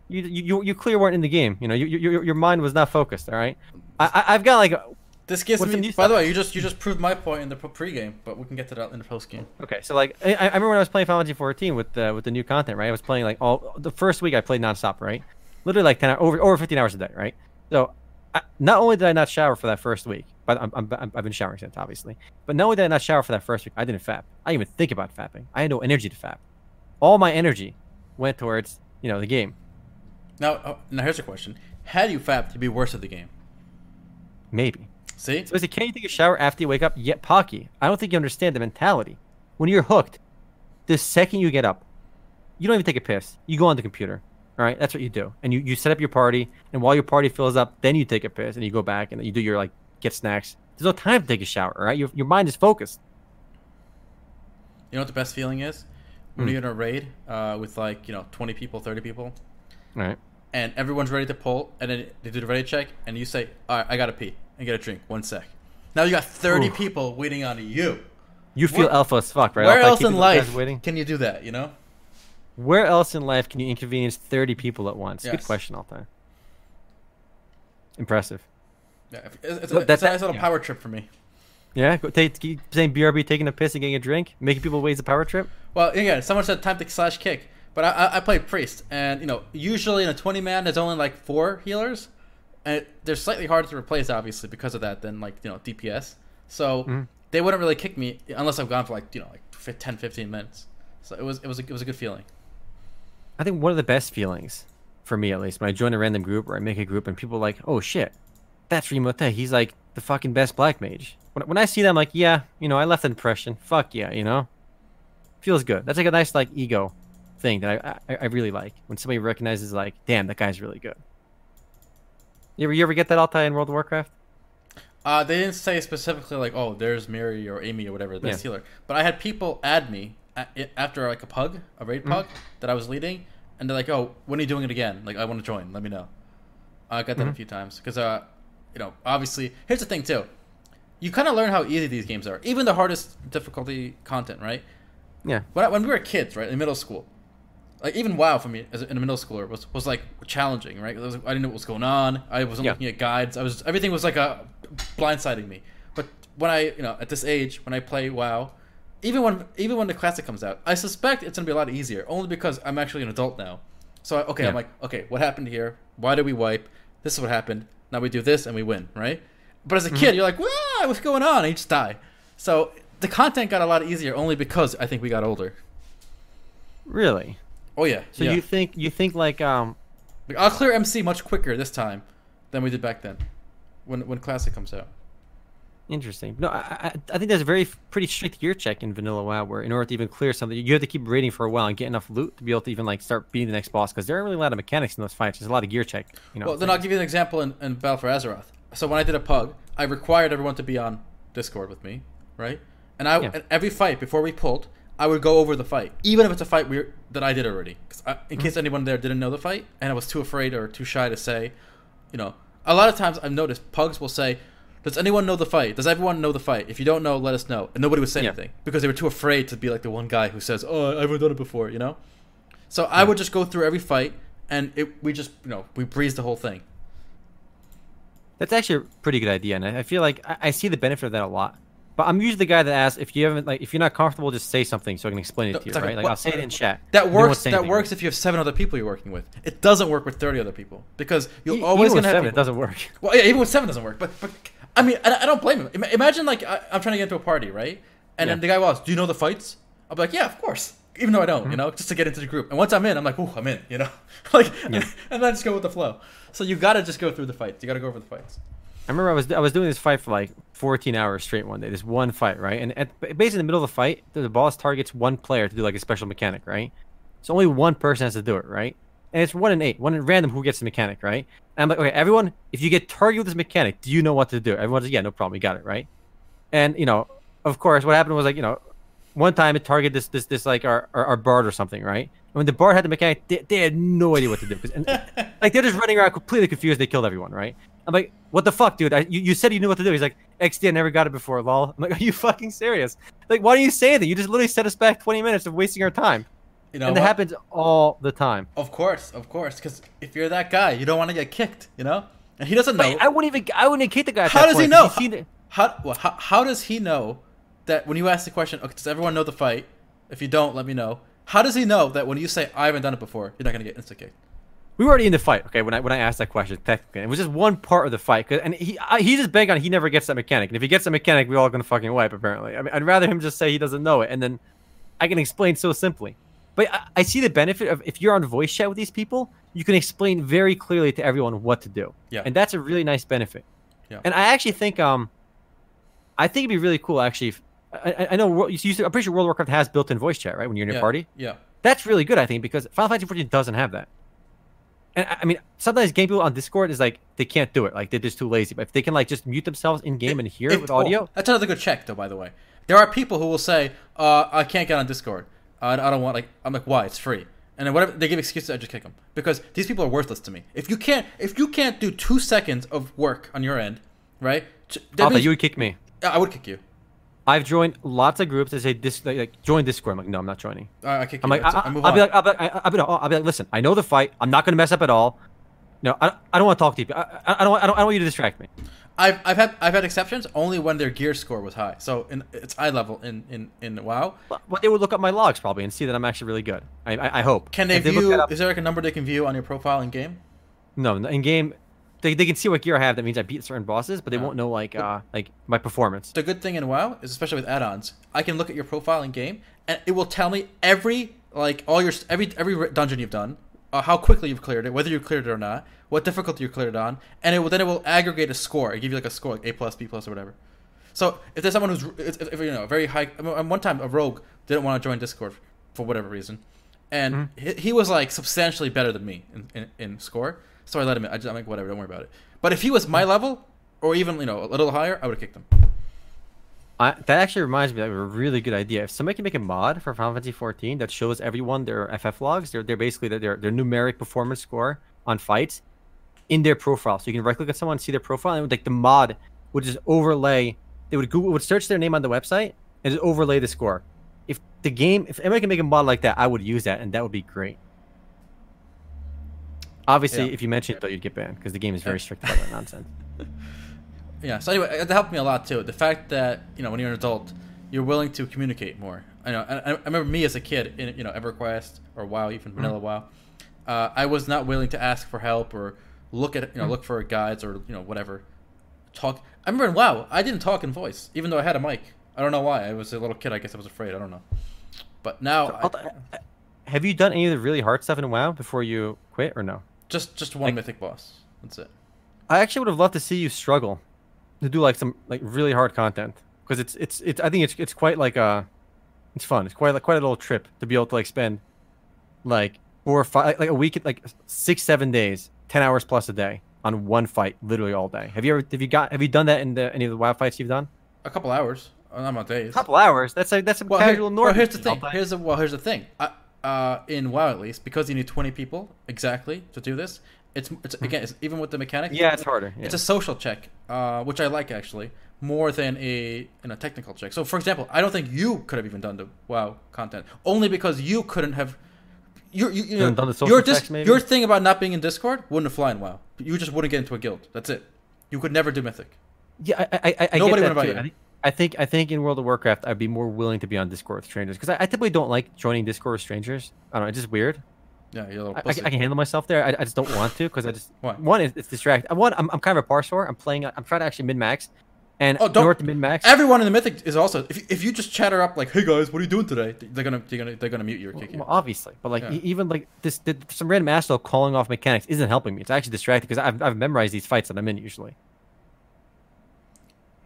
you you you clearly weren't in the game. You know, you, you, your mind was not focused. All right, I, I've got like This gives What's me. By stuff? the way, you just you just proved my point in the pre- pregame, but we can get to that in the postgame. okay, so like I, I remember when I was playing Final Fantasy 14 with the with the new content, right? I was playing like all the first week I played nonstop, right? Literally like 10 hour, over over 15 hours a day, right? So I, not only did I not shower for that first week, but I'm, I'm, I've been showering since obviously, but not only did I not shower for that first week, I didn't fap. I didn't even think about fapping. I had no energy to fap. All my energy went towards you know the game. Now, oh, now here's a question: Had you fapped, you'd be worse at the game. Maybe. See, So is it can you take a shower after you wake up? Yet Pocky, I don't think you understand the mentality. When you're hooked, the second you get up, you don't even take a piss. You go on the computer. All right, that's what you do, and you, you set up your party. And while your party fills up, then you take a piss and you go back and you do your like get snacks, there's no time to take a shower, right? Your your mind is focused. You know what the best feeling is? When Hmm. you're in a raid uh, with like you know 20 people, 30 people, Right. and everyone's ready to pull, and then they do the ready check, and you say, "All right, I gotta pee and get a drink. One sec." Now you got 30 Oof. people waiting on you. You feel Where- alpha as fuck, right? Where Alpha else in life can you do that? You know? Where else in life can you inconvenience 30 people at once? Good Yes. question, Altai. Impressive. Yeah, it's, it's, But it's that's- a nice little yeah. power trip for me. Yeah, go take keep saying BRB taking a piss and getting a drink, making people waste a power trip. Well, yeah, someone said time to slash kick, but I, I, I played priest, and you know, usually in a 20 man, there's only like four healers, and they're slightly harder to replace, obviously, because of that than like you know DPS. So Mhm. they wouldn't really kick me unless I've gone for like you know like fif- 10, 15 minutes. So it was it was a, it was a good feeling. I think one of the best feelings, for me at least, when I join a random group or I make a group and people are like, oh shit, that's Remote. He's like the fucking best black mage. When, when I see them, I'm like, yeah, you know, I left an impression. Fuck yeah, you know? Feels good. That's like a nice, like, ego thing that I, I, I really like. When somebody recognizes, like, damn, that guy's really good. You ever, you ever get that Altai in World of Warcraft? Uh, they didn't say specifically like, oh, there's Mary or Amy or whatever, the best Yeah. healer. But I had people add me after like a pug, a raid Mm-hmm. pug that I was leading, and they're like, oh, when are you doing it again? Like, I want to join. Let me know. I got that a Mhm. few times because, uh, you know, obviously, here's the thing too. You kind of learn how easy these games are, even the hardest difficulty content, right? Yeah. When, I, when we were kids, right, in middle school, like even WoW for me as a, in a middle schooler was, was like challenging, right? Was- I didn't know what was going on. I wasn't Yeah. looking at guides. I was everything was like a blindsiding me. But when I, you know, at this age, when I play WoW, even when even when the classic comes out, I suspect it's gonna be a lot easier, only because I'm actually an adult now. So I, okay, Yeah. I'm like, okay, what happened here? Why did we wipe? This is what happened. Now we do this and we win, right? But as a Mm-hmm. kid, you're like, "Wow, what's going on?" And you just die. So the content got a lot easier only because I think we got older. Really? Oh yeah. So yeah. you think, you think like, um, Like, I'll clear MC much quicker this time than we did back then, when when Classic comes out. Interesting. No, I, I, I think there's a very pretty strict gear check in Vanilla WoW where in order to even clear something, you have to keep raiding for a while and get enough loot to be able to even like start beating the next boss because there aren't really a lot of mechanics in those fights. There's a lot of gear check. You know. well, then I'll give you an example in, in Battle for Azeroth. So when I did a pug, I required everyone to be on Discord with me, right? And I Yeah. every fight before we pulled, I would go over the fight, even if it's a fight we that I did already, 'Cause I, in case mm-hmm. anyone there didn't know the fight and I was too afraid or too shy to say, you know. A lot of times I've noticed pugs will say, "Does anyone know the fight? Does everyone know the fight? If you don't know, let us know." And nobody would say Yeah. anything because they were too afraid to be like the one guy who says, "Oh, I haven't done it before," you know. So I would just go through every fight, and it, we just, you know, we breezed the whole thing. That's actually a pretty good idea, and I feel like I, I see the benefit of that a lot. But I'm usually the guy that asks if you haven't like if you're not comfortable, just say something so I can explain it No, to you, like right? Like what- I'll say it in chat. That works. That anything. works if you have seven other people you're working with. It doesn't work with thirty other people because you're E- always even gonna have. seven, it doesn't work. Well, yeah, even with seven doesn't work. But, but I mean, I, I don't blame him. Imagine like I, I'm trying to get into a party, right? And then the guy was, "Do you know the fights?" I'll be like, "Yeah, of course." Even though I don't, Mm-hmm. you know, just to get into the group. And once I'm in, I'm like, "Ooh, I'm in," you know, like, Yeah. and then just go with the flow. So you gotta just go through the fights. You gotta go over the fights. I remember I was I was doing this fight for like 14 hours straight one day. This one fight, right? And at, basically in the middle of the fight, the boss targets one player to do like a special mechanic, right? So only one person has to do it, right? And it's one in eight, one in random who gets the mechanic, right? And I'm like, okay, everyone, if you get targeted with this mechanic, do you know what to do? Everyone's like, yeah, no problem, we got it, right? And you know, of course, what happened was like, you know, one time it targeted this this this like our our, our bard or something, right? And when the bard had the mechanic, they, they had no idea what to do, 'cause- and, like they're just running around completely confused. They killed everyone, right? I'm like, what the fuck, dude? I, you, you said you knew what to do. He's like, XD, I never got it before, lol. I'm like, are you fucking serious? Like, why don't you say that? You just literally set us back 20 minutes of wasting our time. You know, and that what? happens all the time. Of course, of course, because if you're that guy, you don't want to get kicked, you know. And he doesn't know. But I wouldn't even, I wouldn't kick the guy. At How that does he point, know? 'cause he's seen it- How, well, how how does he know that when you ask the question, okay, does everyone know the fight? If you don't, let me know. How does he know that when you say I haven't done it before, you're not gonna get insta kicked? We were already in the fight, okay? When I when I asked that question, technically, it was just one part of the fight. and he I, he just bang on. He never gets that mechanic, and if he gets the mechanic, we're all gonna fucking wipe. Apparently, I mean, I'd rather him just say he doesn't know it, and then I can explain so simply. But I, I see the benefit of if you're on voice chat with these people, you can explain very clearly to everyone what to do, Yeah. and that's a really nice benefit. Yeah. And I actually think um, I think it'd be really cool actually. If, I, I- know you used to, I'm pretty sure World of Warcraft has built-in voice chat, right? When you're in yeah. your party, Yeah. that's really good, I think, because Final Fantasy 14 doesn't have that. and I mean, sometimes game people on Discord is like they can't do it, like they're just too lazy. But if they can like just mute themselves in game and hear it with oh, audio, that's another good check, though. By the way, there are people who will say, uh, "I can't get on Discord. Uh, I don't want like." I'm like, "Why? It's free." And then whatever they give excuses, I just kick them because these people are worthless to me. If you can't, if you can't do two seconds of work on your end, right? that means- you would kick me. I would kick you. I've joined lots of groups that say this, like, like join Discord. I'm like, no, I'm not joining. I, I kick I'm you. like, I. I will on. be like, I'll be like, I'll be, like, I'll be like, listen, I know the fight. I'm not gonna mess up at all. No, I, I don't want to talk to you. I, I, don't, want- I don't, I don't want you to distract me. I've, I've had I've had exceptions only when their gear score was high. So in, it's eye level in, in, in WoW. But, they would look up my logs probably and see that I'm actually really good. I, I, I hope. Can they If view? that up- is there like a number they can view on your profile in game? no, in game, they, they can see what gear I have. That means I beat certain bosses, but they Oh. won't know like uh like my performance. The good thing in WoW is especially with add-ons, I can look at your profile in game and it will tell me every like all your every every dungeon you've done, uh, how quickly you've cleared it, whether you cleared it or not, what difficulty you cleared it on, and it will then it will aggregate a score. It give you like a score, like A plus, B plus, or whatever. So if there's someone who's if, if, you know very high, I mean, one time a rogue didn't want to join Discord for whatever reason, and he, he was like substantially better than me in, in, in score. So I let him in. I just, I'm like whatever, don't worry about it. But if he was my level or even you know a little higher, I would have kicked him. I, that actually reminds me of a really good idea. If somebody can make a mod for Final Fantasy 14 that shows everyone their FF logs, their their basically their their numeric performance score on fights in their profile, so you can right click on someone, see their profile, and would, like the mod would just overlay. They would Google would search their name on the website and just overlay the score. If the game, if anybody can make a mod like that, I would use that, and that would be great. Obviously, Yeah. if you mentioned it, though, you'd get banned because the game is very strict about that nonsense. Yeah. So anyway, it helped me a lot too. The fact that you know when you're an adult, you're willing to communicate more. I know. I, I remember me as a kid in you know EverQuest or WoW, even mm-hmm. Vanilla WoW. Uh, I was not willing to ask for help or look at you know mm. look for guides or you know whatever. Talk. I remember in WoW, I didn't talk in voice, even though I had a mic. I don't know why. I was a little kid. I guess I was afraid. I don't know. But now, I- Alta, uh, Have you done any of the really hard stuff in WoW before you quit, or no? just just one Like- mythic boss. That's it. I actually would have loved to see you struggle to do like some like really hard content because it's it's it's I think it's it's quite like uh it's fun. It's quite like quite a little trip to be able to like spend like four or five like a week like six seven days ten hours plus a day on one fight literally all day. Have you ever have you got have you done that in the any of the WoW fights you've done? A couple hours. uh, Not about days. A couple hours. That's a that's a Well, here- casual well, here's the thing. Here's the well. Here's the thing. I, uh, in WoW, at least, because you need 20 people exactly to do this. It's it's again, it's, even with the mechanic. yeah, it's harder. Yeah. It's a social check, uh, which I like actually more than a in a technical check. So, for example, I don't think you could have even done the WoW content only because you couldn't have. You, you, you know, done the social your, dis- checks, maybe? your thing about not being in Discord wouldn't fly in WoW. You just wouldn't get into a guild. That's it. You could never do Mythic. Yeah, I, I, I, I Nobody get would that invite you. I think, I think I think in World of Warcraft I'd be more willing to be on Discord with strangers because I, I typically don't like joining Discord with strangers. I don't know, it's just weird. Yeah, you're a little I, I. I can handle myself there. I, I just don't want to because I just Why? one is it's distracting. One I'm, I'm kind of a parser. I'm playing. I'm trying to actually mid max, and Oh, don't- min max, Everyone in the mythic is also. If, if you just chatter up like, "Hey guys, what are you doing today?" They're gonna they're gonna they're gonna mute you or kick you. well, obviously, but like Yeah. even like this, the, some random asshole calling off mechanics isn't helping me. It's actually distracting because I've, I've memorized these fights that I'm in usually.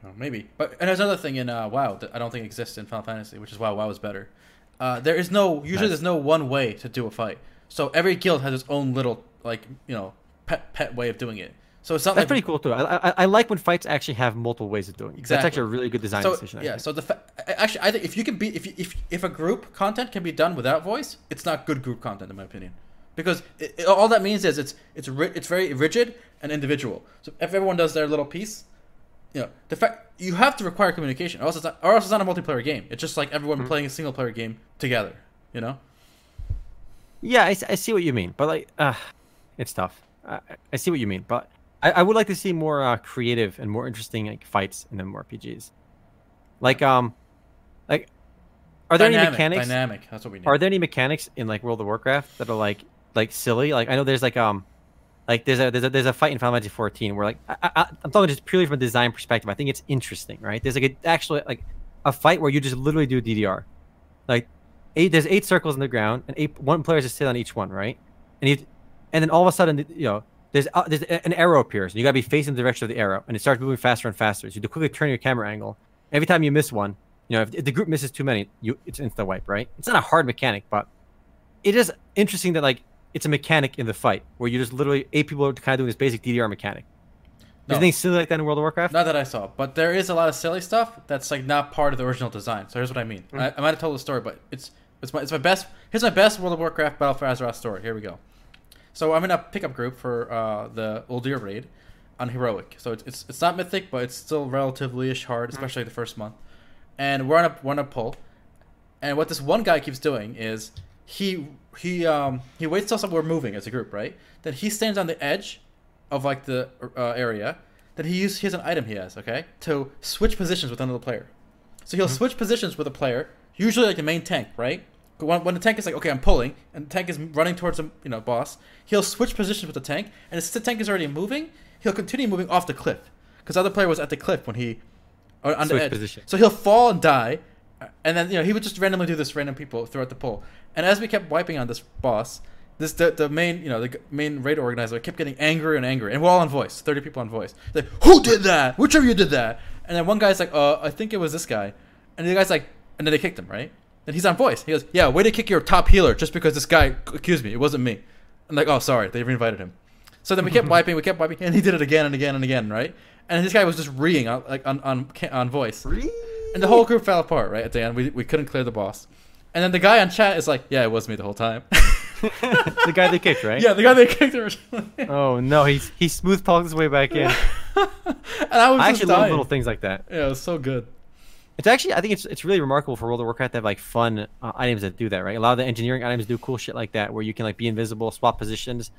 Oh, maybe. But and there's another thing in uh, WoW that I don't think exists in Final Fantasy, which is why WoW is better. Uh, there is no usually Nice. there's no one way to do a fight. So every guild has its own little like you know pet pet way of doing it. So it's not That's like pretty cool too. I, I, I like when fights actually have multiple ways of doing it. That's actually a really good design so decision. I yeah. So the fa- actually I think if you can be if you, if if a group content can be done without voice, it's not good group content in my opinion. Because it, it- all that means is it's it's ri- it's very rigid and individual. So if everyone does their little piece, you know, the fact you have to require communication, or else it's not, or else it's not a multiplayer game. It's just like everyone Mm-hmm. playing a single player game together. You know, Yeah, I see what you mean, but like, uh, it's tough. I, I- I see what you mean, but I, I would like to see more uh, creative and more interesting like fights in MMORPGs. Like, um, like, are there dynamic, any mechanics? Dynamic. That's what we need. Are there any mechanics in like World of Warcraft that are like like silly? Like, I know there's like um, like there's a there's a there's a fight in Final Fantasy 14 where like I, I, I'm talking just purely from a design perspective. I think it's interesting, right? There's like a, actually like a fight where you just literally do DDR, like eight there's eight circles in the ground and eight one player just sit on each one right and you and then all of a sudden you know there's uh, there's an arrow appears and you gotta be facing the direction of the arrow and it starts moving faster and faster so you to quickly turn your camera angle every time you miss one you know if, if the group misses too many you it's instant wipe right it's not a hard mechanic but it is interesting that like it's a mechanic in the fight where you just literally eight people are kind of doing this basic DDR mechanic. No. Is anything silly like that in World of Warcraft? Not that I saw, but there is a lot of silly stuff that's like not part of the original design. So here's what I mean. Mm. I, I might have told the story, but it's it's my it's my best. Here's my best World of Warcraft Battle for Azeroth story. Here we go. So I'm in a pickup group for uh, the Uldir raid on heroic. So it's, it's it's not mythic, but it's still relatively ish hard, especially the first month. And we're on a we're on a pull, and what this one guy keeps doing is he he um he waits till some, we're moving as a group, right? Then he stands on the edge of like the uh, area. Then he uses he has an item he has okay to switch positions with another player. So he'll switch positions with a player, usually like the main tank, right? When, when the tank is like, okay, I'm pulling, and the tank is running towards a you know boss, he'll switch positions with the tank, and since the tank is already moving, he'll continue moving off the cliff because the other player was at the cliff when he or on Switch the edge. position. So he'll fall and die, and then you know he would just randomly do this random people throughout the pull. And as we kept wiping on this boss, this the, the main you know the main raid organizer kept getting angrier and angrier, and we're all on voice, thirty people on voice. Like, who did that? Which of you did that? And then one guy's like, uh, I think it was this guy, and the guy's like, and then they kicked him, right? Then he's on voice. He goes, Yeah, way to kick your top healer just because this guy accused me. It wasn't me. I'm like, Oh, sorry. They reinvited him. So then we kept wiping, we kept wiping, and he did it again and again and again, right? And this guy was just reeing on like on on, on voice, and the whole group fell apart. Right at the end, we we couldn't clear the boss, and then the guy on chat is like, "Yeah, it was me the whole time." the guy they kicked, right? yeah, the guy they kicked originally. Oh no, he's he smooth talked his way back in. and I was I just actually love little things like that. Yeah, it was so good. It's actually I think it's it's really remarkable for World of Warcraft to have like fun uh, items that do that, right? A lot of the engineering items do cool shit like that, where you can like be invisible, swap positions.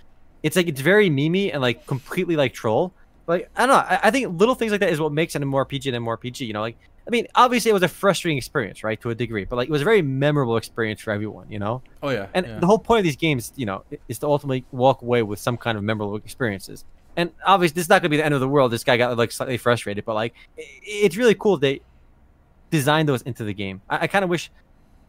It's like it's very memey and like completely like troll. Like I don't know, I, I think little things like that is what makes an MMORPG an MMORPG. You know, like I mean, obviously it was a frustrating experience, right, to a degree, but like it was a very memorable experience for everyone. You know, Oh yeah, and yeah. the whole point of these games, you know, is to ultimately walk away with some kind of memorable experiences. And obviously, this is not going to be the end of the world. This guy got like slightly frustrated, but like, it's really cool they designed those into the game. I, I kind of wish,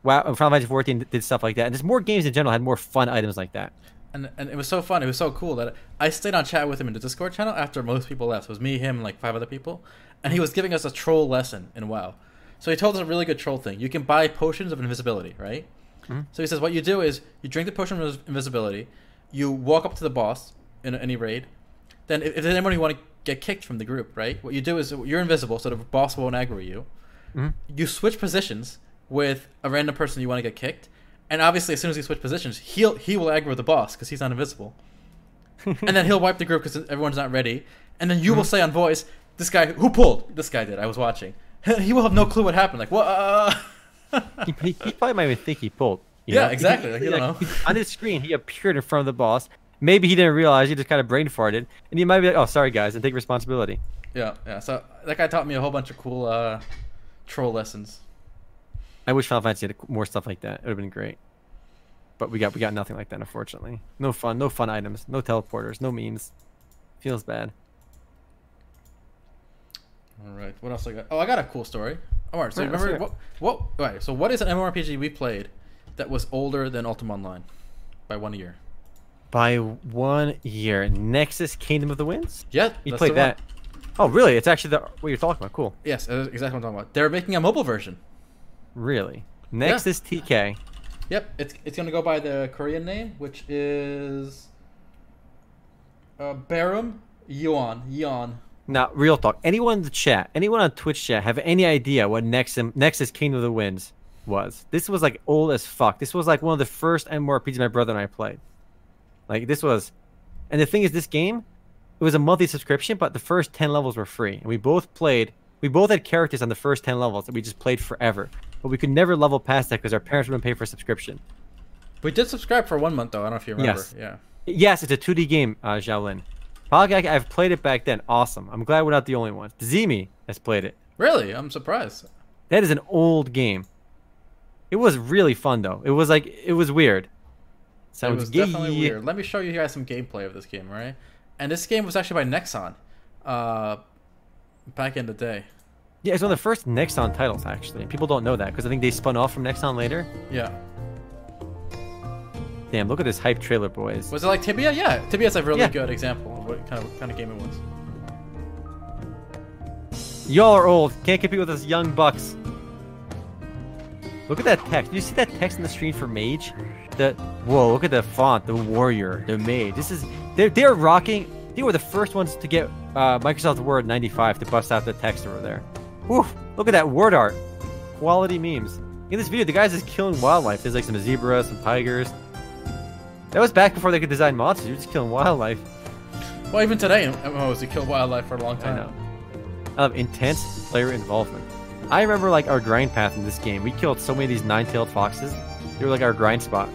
wow, Final Fantasy 14 did stuff like that, and just more games in general had more fun items like that. and and it was so fun. It was so cool that I stayed on chat with him in the Discord channel after most people left. It was me, him, and like five other people, and he was giving us a troll lesson in WoW. So he told us a really good troll thing. You can buy potions of invisibility, right? Mhm. So he says what you do is you drink the potion of invisibility, you walk up to the boss in any raid. Then if, if there's anyone you want to get kicked from the group, right? What you do is you're invisible, so the boss won't aggro you. Mhm. You switch positions with a random person you want to get kicked, and obviously as soon as you switch positions, he'll he will aggro the boss because he's not invisible, and then he'll wipe the group because everyone's not ready, and then you will say on voice, "This guy who pulled? This guy did. I was watching." He will have no clue what happened. Like what? Uh, he, he, he probably might even think he pulled. Yeah, know? exactly, He- like, you don't know. on his screen, he appeared in front of the boss. Maybe he didn't realize. He just kind of brain farted, and he might be like, "Oh, sorry guys," and take responsibility. yeah, yeah. So that guy taught me a whole bunch of cool uh, troll lessons. I wish Final Fantasy had more stuff like that. It would have been great. But we got we got nothing like that, unfortunately. No fun, no fun items, no teleporters, no memes. Feels bad. All right. What else I got? Oh, I got a cool story. Oh, All right. So All right, remember what? What? All right. So what is an MMORPG we played that was older than Ultima Online by one year? By one year, Nexus Kingdom of the Winds. Yeah, You that's played the one. Oh, really? It's actually the what you're talking about. Cool. Yes, that's exactly what I'm talking about. They're making a mobile version. Really? Nexus TK. Yep. It's it's gonna go by the Korean name, which is uh, Barum Yuan Yuan. Now, real talk. Anyone in the chat, anyone on Twitch chat, have any idea what Nexus Nexus Kingdom of the Winds was? This was like old as fuck. This was like one of the first MMORPGs my brother and I played. Like this was, and the thing is, this game, it was a monthly subscription, but the first ten levels were free, and we both played. We both had characters on the first ten levels that we just played forever, but we could never level past that because our parents wouldn't pay for a subscription. We did subscribe for one month though. I don't know if you remember. Yes. Yeah. Yes, it's a 2D game, uh, Shaolin. Polygon, I've played it back then. Awesome. I'm glad we're not the only ones. Zemi has played it. Really? I'm surprised. That is an old game. It was really fun though. It was like it was weird. it Sounds was definitely weird. Let me show you guys some gameplay of this game, right? And this game was actually by Nexon, uh, back in the day. Yeah, it's one of the first Nexon titles actually. People don't know that because I think they spun off from Nexon later. Yeah. Damn, look at this hype trailer, boys. Was it like Tibia? Yeah, Tibia's a really Yeah. good example of what kind of what kind of game it was. Y'all are old. Can't compete with us young bucks. Look at that text. Do you see that text on the screen for Mage? the whoa, look at the font, the warrior, the mage. This is they're they're rocking. They were the first ones to get uh, Microsoft Word 95 to bust out the text over there. Whew, look at that word art, quality memes. In this video, the guy's just killing wildlife. There's like some zebras, some tigers. That was back before they could design monsters. You're just killing wildlife. Well, even today, MMOs, you kill wildlife for a long time. I know. I love intense player involvement. I remember like our grind path in this game. We killed so many of these nine-tailed foxes. They were like our grind spot.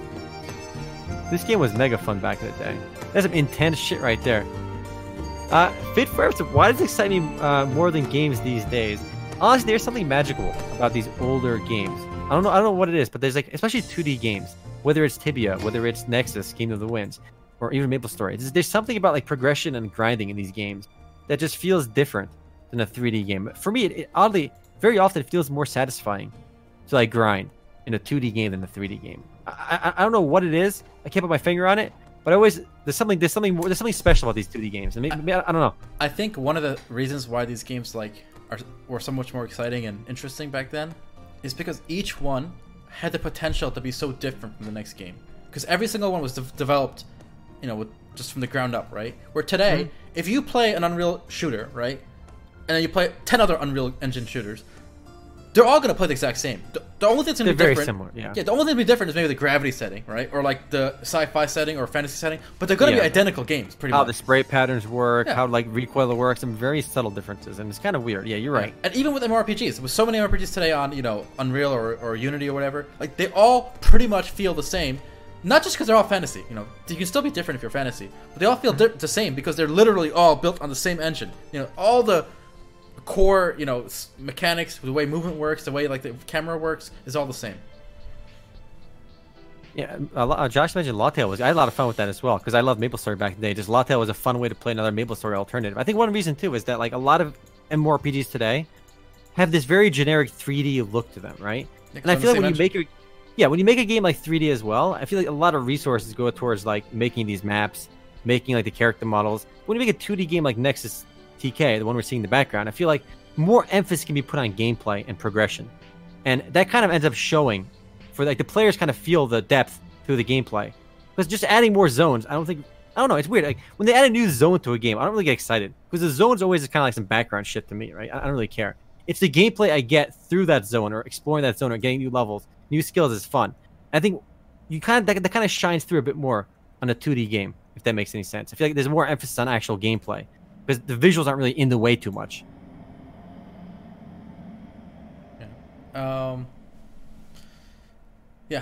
This game was mega fun back in the day. That's some intense shit right there. Uh, Fit Forever. Why does it excite me uh, more than games these days? Honestly, there's something magical about these older games. I don't know. I don't know what it is, but there's like, especially 2D games, whether it's Tibia, whether it's Nexus, Game of the Winds, or even Maple Story. There's, there's something about like progression and grinding in these games that just feels different than a 3D game. For me, it, it oddly, very often, it feels more satisfying to like grind in a 2D game than a 3D game. I, I, I don't know what it is. I can't put my finger on it, but I always there's something there's something there's something special about these 2D games. Maybe, I, I don't know. I think one of the reasons why these games like are were so much more exciting and interesting back then is because each one had the potential to be so different from the next game. Because every single one was de- developed, you know, with, just from the ground up, right? Where today, mm-hmm. if you play an Unreal shooter, right, and then you play ten other Unreal Engine shooters, they're all gonna play the exact same. The, the only thing that's gonna they're be very different, similar. Yeah. Yeah. The only thing to be different is maybe the gravity setting, right, or like the sci-fi setting or fantasy setting. But they're gonna Yeah. be identical games, pretty How much. How the spray patterns work, Yeah. how like recoil works, some very subtle differences, and it's kind of weird. Yeah, you're right. And even with MMORPGs, with so many MMORPGs today on you know Unreal or, or Unity or whatever, like they all pretty much feel the same. Not just because they're all fantasy, you know, you can still be different if you're fantasy, but they all feel mm-hmm. di- the same because they're literally all built on the same engine. You know, all the core, you know, mechanics, the way movement works, the way like the camera works, is all the same. Yeah, lot, uh, Josh mentioned LaTale was. I had a lot of fun with that as well because I love Maple Story back in the day. Just LaTale was a fun way to play another Maple Story alternative. I think one reason too is that like a lot of MMORPGs today have this very generic 3D look to them, right? Yeah, And I feel like when you make a yeah, when you make a game like 3D as well, I feel like a lot of resources go towards like making these maps, making like the character models. When you make a 2D game like Nexus TK, the one we're seeing in the background, I feel like more emphasis can be put on gameplay and progression, and that kind of ends up showing for like the players kind of feel the depth through the gameplay. Because just adding more zones, I don't think I don't know. It's weird. Like when they add a new zone to a game, I don't really get excited because the zone's always kind of like some background shit to me, right? I I don't really care. It's the gameplay I get through that zone or exploring that zone or getting new levels, new skills is fun. I think you kind of that, that kind of shines through a bit more on a 2D game, if that makes any sense. I feel like there's more emphasis on actual gameplay because the visuals aren't really in the way too much. Um, yeah,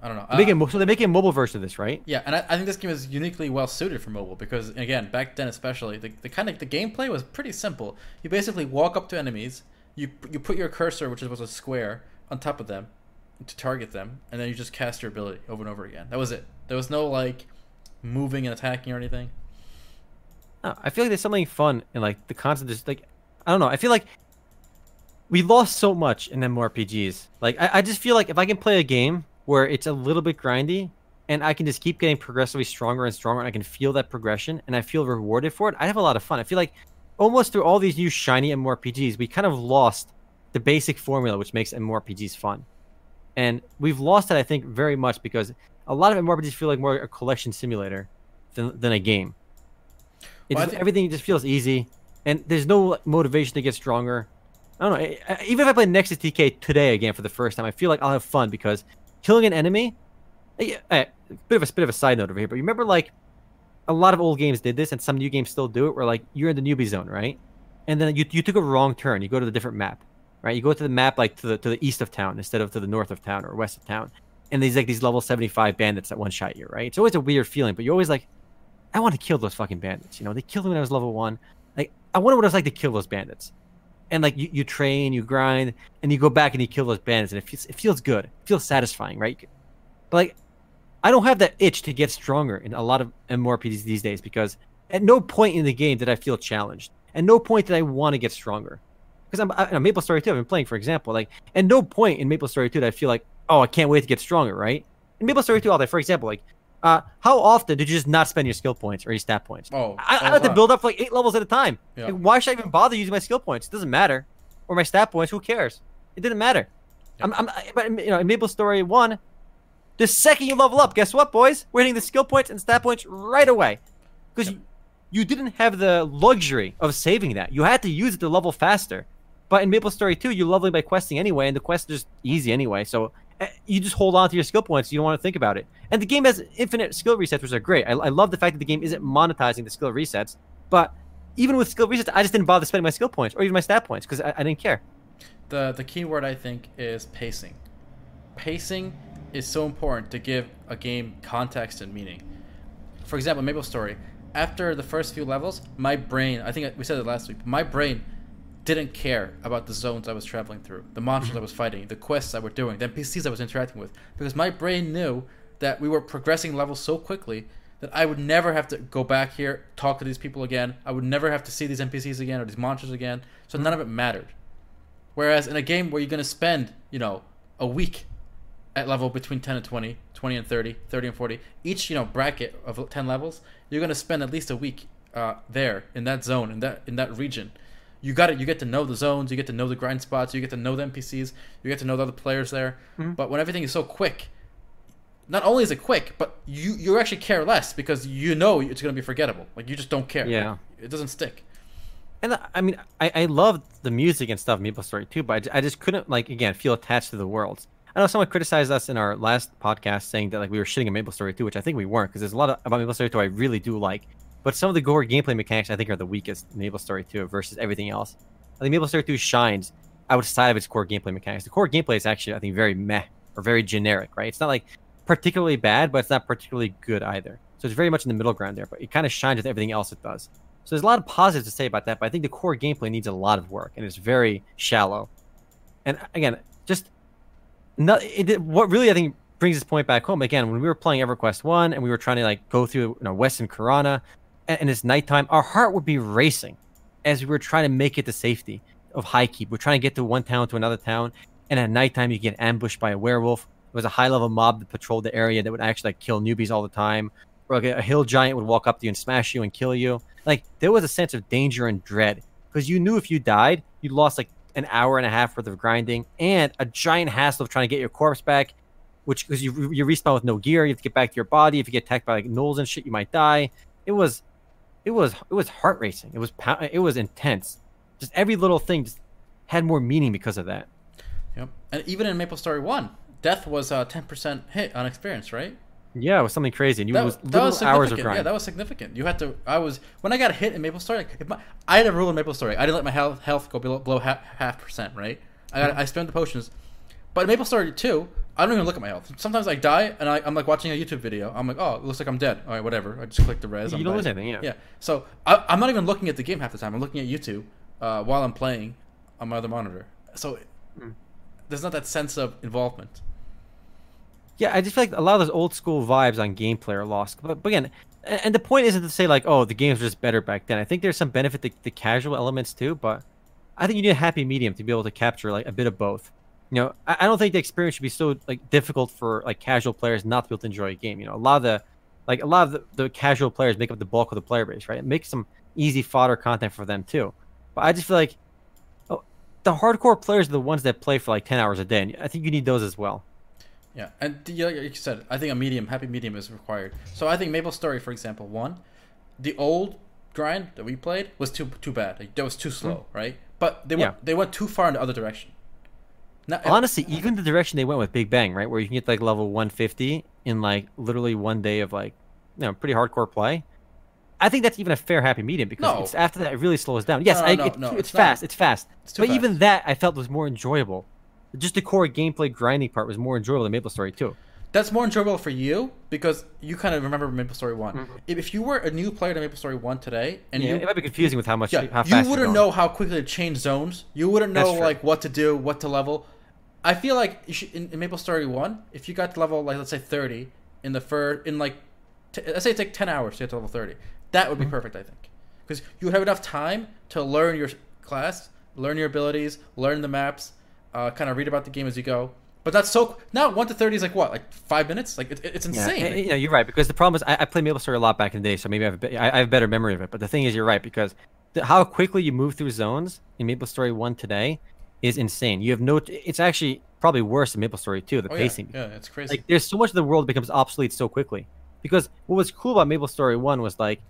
I don't know. They make Uh, it so they're making a mobile version of this, right? Yeah, and I, I think this game is uniquely well suited for mobile because again, back then especially, the, the kind of the gameplay was pretty simple. You basically walk up to enemies, you you put your cursor, which was a square, on top of them to target them, and then you just cast your ability over and over again. That was it. There was no like moving and attacking or anything. I feel like there's something fun in like the concept. Is like I don't know. I feel like we lost so much in MMORPGs. Like I, I just feel like if I can play a game where it's a little bit grindy and I can just keep getting progressively stronger and stronger, and I can feel that progression and I feel rewarded for it, I have a lot of fun. I feel like almost through all these new shiny MMORPGs, we kind of lost the basic formula which makes MMORPGs fun. And we've lost that, I think, very much because a lot of MMORPGs feel like more a collection simulator than, than a game. Just- everything just feels easy, and there's no motivation to get stronger. I don't know. Even if I play Nexus TK today again for the first time, I feel like I'll have fun because killing an enemy. eh, eh, bit of a bit of a side note over here, but you remember like a lot of old games did this, and some new games still do it. Where like you're in the newbie zone, right? And then you you took a wrong turn. You go to the different map, right? You go to the map like to the to the east of town instead of to the north of town or west of town. And these like these level 75 bandits that one shot you, right? It's always a weird feeling, but you're always like, I want to kill those fucking bandits. You know, they killed me when I was level one. Like, I wonder what it was like to kill those bandits. And like, you, you train, you grind, and you go back and you kill those bandits, and it feels it feels good, it feels satisfying, right? But like, I don't have that itch to get stronger in a lot of MMORPGs these days because at no point in the game did I feel challenged. At no point did I want to get stronger. Because I'm, I, Maple Story 2, I've been playing, for example. Like, at no point in Maple Story 2 did I feel like, oh, I can't wait to get stronger, right? In Maple Story 2, all that, for example, like, uh, how often did you just not spend your skill points or your stat points? Oh, I, I to build up like eight levels at a time. Yeah. Like, why should I even bother using my skill points? It doesn't matter. Or my stat points. Who cares? It didn't matter. I'm, I'm, but you know, in Maple Story One, The second you level up, guess what, boys? We're hitting the skill points and stat points right away. Because Yep. you, you didn't have the luxury of saving that. You had to use it to level faster. But in Maple Story 2, you're leveling by questing anyway, and the quests are just easy anyway. So Eh, you just hold on to your skill points. You don't want to think about it. And the game has infinite skill resets, which are great. I, I love the fact that the game isn't monetizing the skill resets. But even with skill resets, I just didn't bother spending my skill points or even my stat points because I, I didn't care. the the key word I think is pacing. Pacing is so important to give a game context and meaning. For example, Maple Story. After the first few levels, my brain, I think we said it last week, my brain didn't care about the zones I was traveling through, the monsters I was fighting, the quests I were doing, the NPCs I was interacting with, because my brain knew that we were progressing levels so quickly that I would never have to go back here, talk to these people again. I would never have to see these NPCs again or these monsters again. So none of it mattered. Whereas in a game where you're going to spend, you know, a week at level between 10 and 20, 20 and 30, 30 and 40, each, you know, bracket of 10 levels, you're going to spend at least a week uh, there in that zone, in that in that region. You got it. You get to know the zones. You get to know the grind spots. You get to know the NPCs. You get to know the other players there. Mm-hmm. But when everything is so quick, not only is it quick, but you you actually care less because you know it's going to be forgettable. Like you just don't care. Yeah. it doesn't stick. And I- I mean, I, I love the music and stuff in Maple Story too, but I, I just couldn't like again feel attached to the worlds. I know someone criticized us in our last podcast saying that like we were shitting on Maple Story 2, which I think we weren't because there's a lot of, about Maple Story 2 I really do like. But some of the core gameplay mechanics I think are the weakest in Maple Story 2 versus everything else. I think Maple Story 2 shines outside of its core gameplay mechanics. The core gameplay is actually I think very meh or very generic, right? It's not like particularly bad, but it's not particularly good either. So it's very much in the middle ground there, but it kind of shines with everything else it does. So there's a lot of positives to say about that, but I think the core gameplay needs a lot of work and it's very shallow. And again, just no, it, it- what really I think brings this point back home again when we were playing EverQuest One and we were trying to like go through you know, Western Karana, and, it's nighttime, our heart would be racing as we were trying to make it to safety of High Keep. We're trying to get to one town to another town, and at nighttime you get ambushed by a werewolf. There was a high level mob that patrolled the area that would actually like kill newbies all the time. Or like a, a hill giant would walk up to you and smash you and kill you. Like there was a sense of danger and dread because you knew if you died, you lost like an hour and a half worth of grinding and a giant hassle of trying to get your corpse back. Which because you you respawn with no gear, you have to get back to your body. If you get attacked by like gnolls and shit, you might die. It was, it was it was heart racing. It was it was intense. Just every little thing just had more meaning because of that. Yep. And even in Maple Story One, death was a ten percent hit on experience, right? Yeah, it was something crazy. And you That, was that was hours of grind. Yeah, that was significant. You had to. I was when I got hit in Maple Story. Like, my, I had a rule in Maple Story. I didn't let my health health go below, below half, half percent. Right. I got, mm-hmm. I spent the potions. But in Maple Story two, I don't even look at my health. Sometimes I die and I, I'm like watching a YouTube video. I'm like, oh, it looks like I'm dead. All right, whatever. I just click the res. You I'm don't dead. lose anything, yeah. Yeah. So I, I'm not even looking at the game half the time. I'm looking at YouTube uh, while I'm playing on my other monitor. So Hmm. there's not that sense of involvement. Yeah, I just feel like a lot of those old school vibes on gameplay are lost. But, but again, and and the point isn't to say like, oh, the games were just better back then. I think there's some benefit to the casual elements too, but I think you need a happy medium to be able to capture like a bit of both. You know, I, I don't think the experience should be so like difficult for like casual players not to be able to enjoy a game. You know, a lot of the like a lot of the, the casual players make up the bulk of the player base, right? Make some easy fodder content for them too. But I just feel like oh, the hardcore players are the ones that play for like ten hours a day, and I think you need those as well. Yeah, and like you said, I think a medium, happy medium is required. So I think Maple Story, for example, one, the old grind that we played was too too bad. Like, that was too slow, hmm. right? But they went Yeah. they went too far in the other direction. Honestly, even the direction they went with Big Bang, right, where you can get like level 150 in like literally one day of like, you know, pretty hardcore play. I think that's even a fair happy medium because No. it's after that it really slows down. Yes, no, I, it- no, it's, it's fast, it's fast, It's but even that I felt was more enjoyable. Just the core gameplay grinding part was more enjoyable than Maple Story too. that's more enjoyable for you because you kind of remember Maple Story one. Mm-hmm. If, if you were a new player to Maple Story one today, and Yeah, you it might be confusing with how much Yeah, how you fast you're wouldn't know how quickly to change zones. You wouldn't know like what to do, what to level. I feel like should, in, in Maple Story One, if you got to level like let's say thirty in the first in like t- let's say it take ten hours to get to level thirty, that would be perfect. I think because you have enough time to learn your class, learn your abilities, learn the maps, uh, kind of read about the game as you go. But that's so now one to thirty is like what like five minutes? Like it, it's insane. and- you know, you're right because the problem is I, I played Maple Story a lot back in the day, so maybe I have a bit, I, I have better memory of it. But the thing is, you're right because the, how quickly you move through zones in Maple Story One today is insane. You have no. It's actually probably worse than Maple Story too. The Oh, pacing. Yeah, it's crazy. Like there's so much of the world becomes obsolete so quickly. Because what was cool about Maple Story One was like,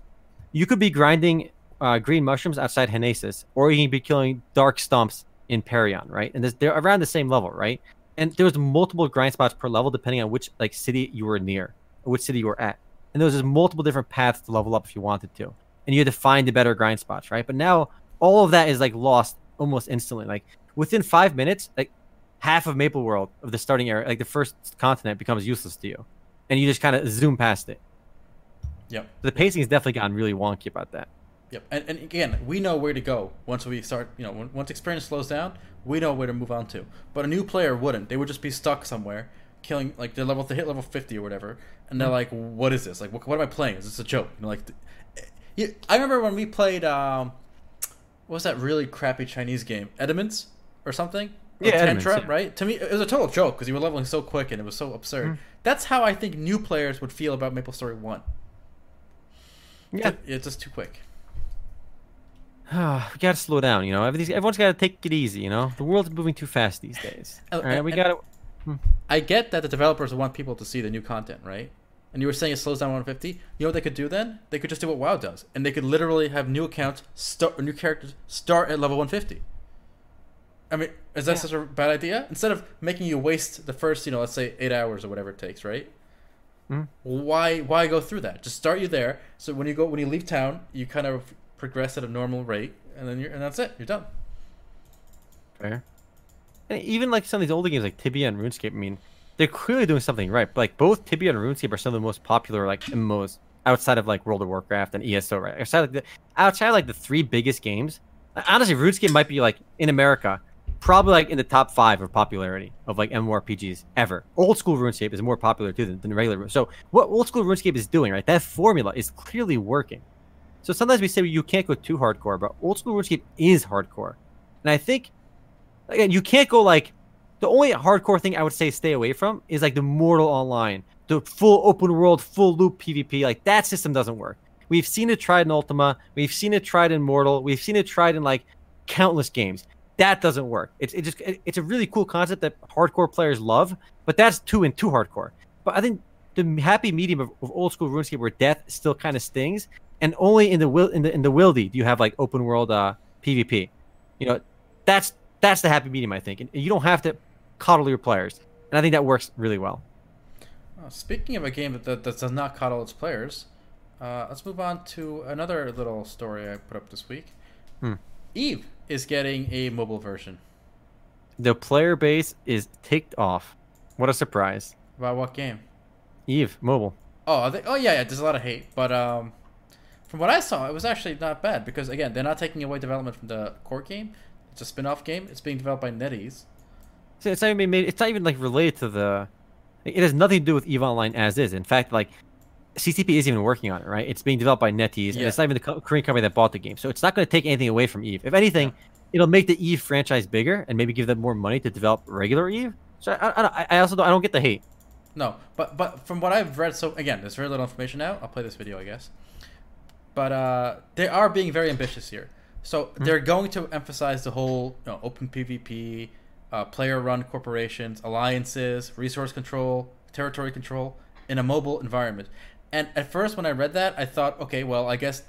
you could be grinding uh, green mushrooms outside Henesys, or you can be killing dark stumps in Perion, right? And they're around the same level, right? And there was multiple grind spots per level depending on which like city you were near, or which city you were at. And there was just multiple different paths to level up if you wanted to, and you had to find the better grind spots, right? But now all of that is like lost almost instantly. Like within five minutes, like half of Maple World of the starting area, like the first continent, becomes useless to you, and you just kind of zoom past it. yep. The pacing has definitely gotten really wonky about that. Yep. And, and again, we know where to go once we start. You know, when, once experience slows down, we know where to move on to. But a new player wouldn't. They would just be stuck somewhere, killing like they're level they hit level fifty or whatever, and they're like, "What is this? Like, what, what am I playing? Is this a joke?" You know, like, I remember when we played. Um, what was that really crappy Chinese game? Eudemons or something? Or Yeah, Eudemons, Tantra, yeah. right? To me, it was a total joke because you were leveling so quick and it was so absurd. Mm-hmm. That's how I think new players would feel about Maple Story One. Yeah, It's just too quick. we gotta slow down. You know, everything's, everyone's gotta take it easy. You know, the world's moving too fast these days. Oh, All right, we gotta. Hmm. I get that the developers want people to see the new content, right? And you were saying it slows down 150. You know what they could do then? They could just do what WoW does, and they could literally have new accounts start, new characters start at level 150. I mean, is that Yeah. such a bad idea? Instead of making you waste the first, you know, let's say eight hours or whatever it takes, right? Mhm. Why why go through that? Just start you there. So when you go when you leave town, you kind of progress at a normal rate, and then you're and that's it. You're done. Fair. And even like some of these older games like Tibia and RuneScape, I mean, they're clearly doing something right. But like both Tibia and RuneScape are some of the most popular like MMOs outside of like World of Warcraft and ESO, right? Outside of the outside of, like the three biggest games. Honestly, RuneScape might be like in America, probably like in the top five of popularity of like MMORPGs ever. Old school RuneScape is more popular too than, than regular. So what old school RuneScape is doing, right? That formula is clearly working. So sometimes we say you can't go too hardcore, but old school RuneScape is hardcore, and I think again, you can't go like the only hardcore thing I would say stay away from is like the Mortal Online, the full open world, full loot PvP. Like that system doesn't work. We've seen it tried in Ultima. We've seen it tried in Mortal. We've seen it tried in like countless games. That doesn't work. It's it just it- it's a really cool concept that hardcore players love, but that's too and too hardcore. But I think the happy medium of, of old school RuneScape where death still kind of stings, and only in the will in the in the wildy do you have like open world uh PvP. You know, that's that's the happy medium I think, and you don't have to coddle your players, and I think that works really well. Uh, speaking of a game that, that, that does not coddle its players, uh, let's move on to another little story I put up this week. Hmm. Eve is getting a mobile version. The player base is ticked off. What a surprise! About what game? Eve mobile. Oh, they, oh yeah, yeah. There's a lot of hate, but um, from what I saw, it was actually not bad because again, they're not taking away development from the core game. It's a spin-off game. It's being developed by NetEase. So it's not even made. It's not even like related to the. It has nothing to do with Eve Online as is. In fact, like CCP isn't even working on it, right? It's being developed by NetEase, and it's not even the co- Korean company that bought the game. So it's not going to take anything away from Eve. If anything, it'll make the Eve franchise bigger and maybe give them more money to develop regular Eve. So I, I, I- also don't, I don't get the hate. No, but but from what I've read, so again, there's very little information now. I'll play this video, I guess. But uh, they are being very ambitious here. So they're going to emphasize the whole you know, open PvP, uh, player-run corporations, alliances, resource control, territory control in a mobile environment. And at first, when I read that, I thought, okay, well, I guess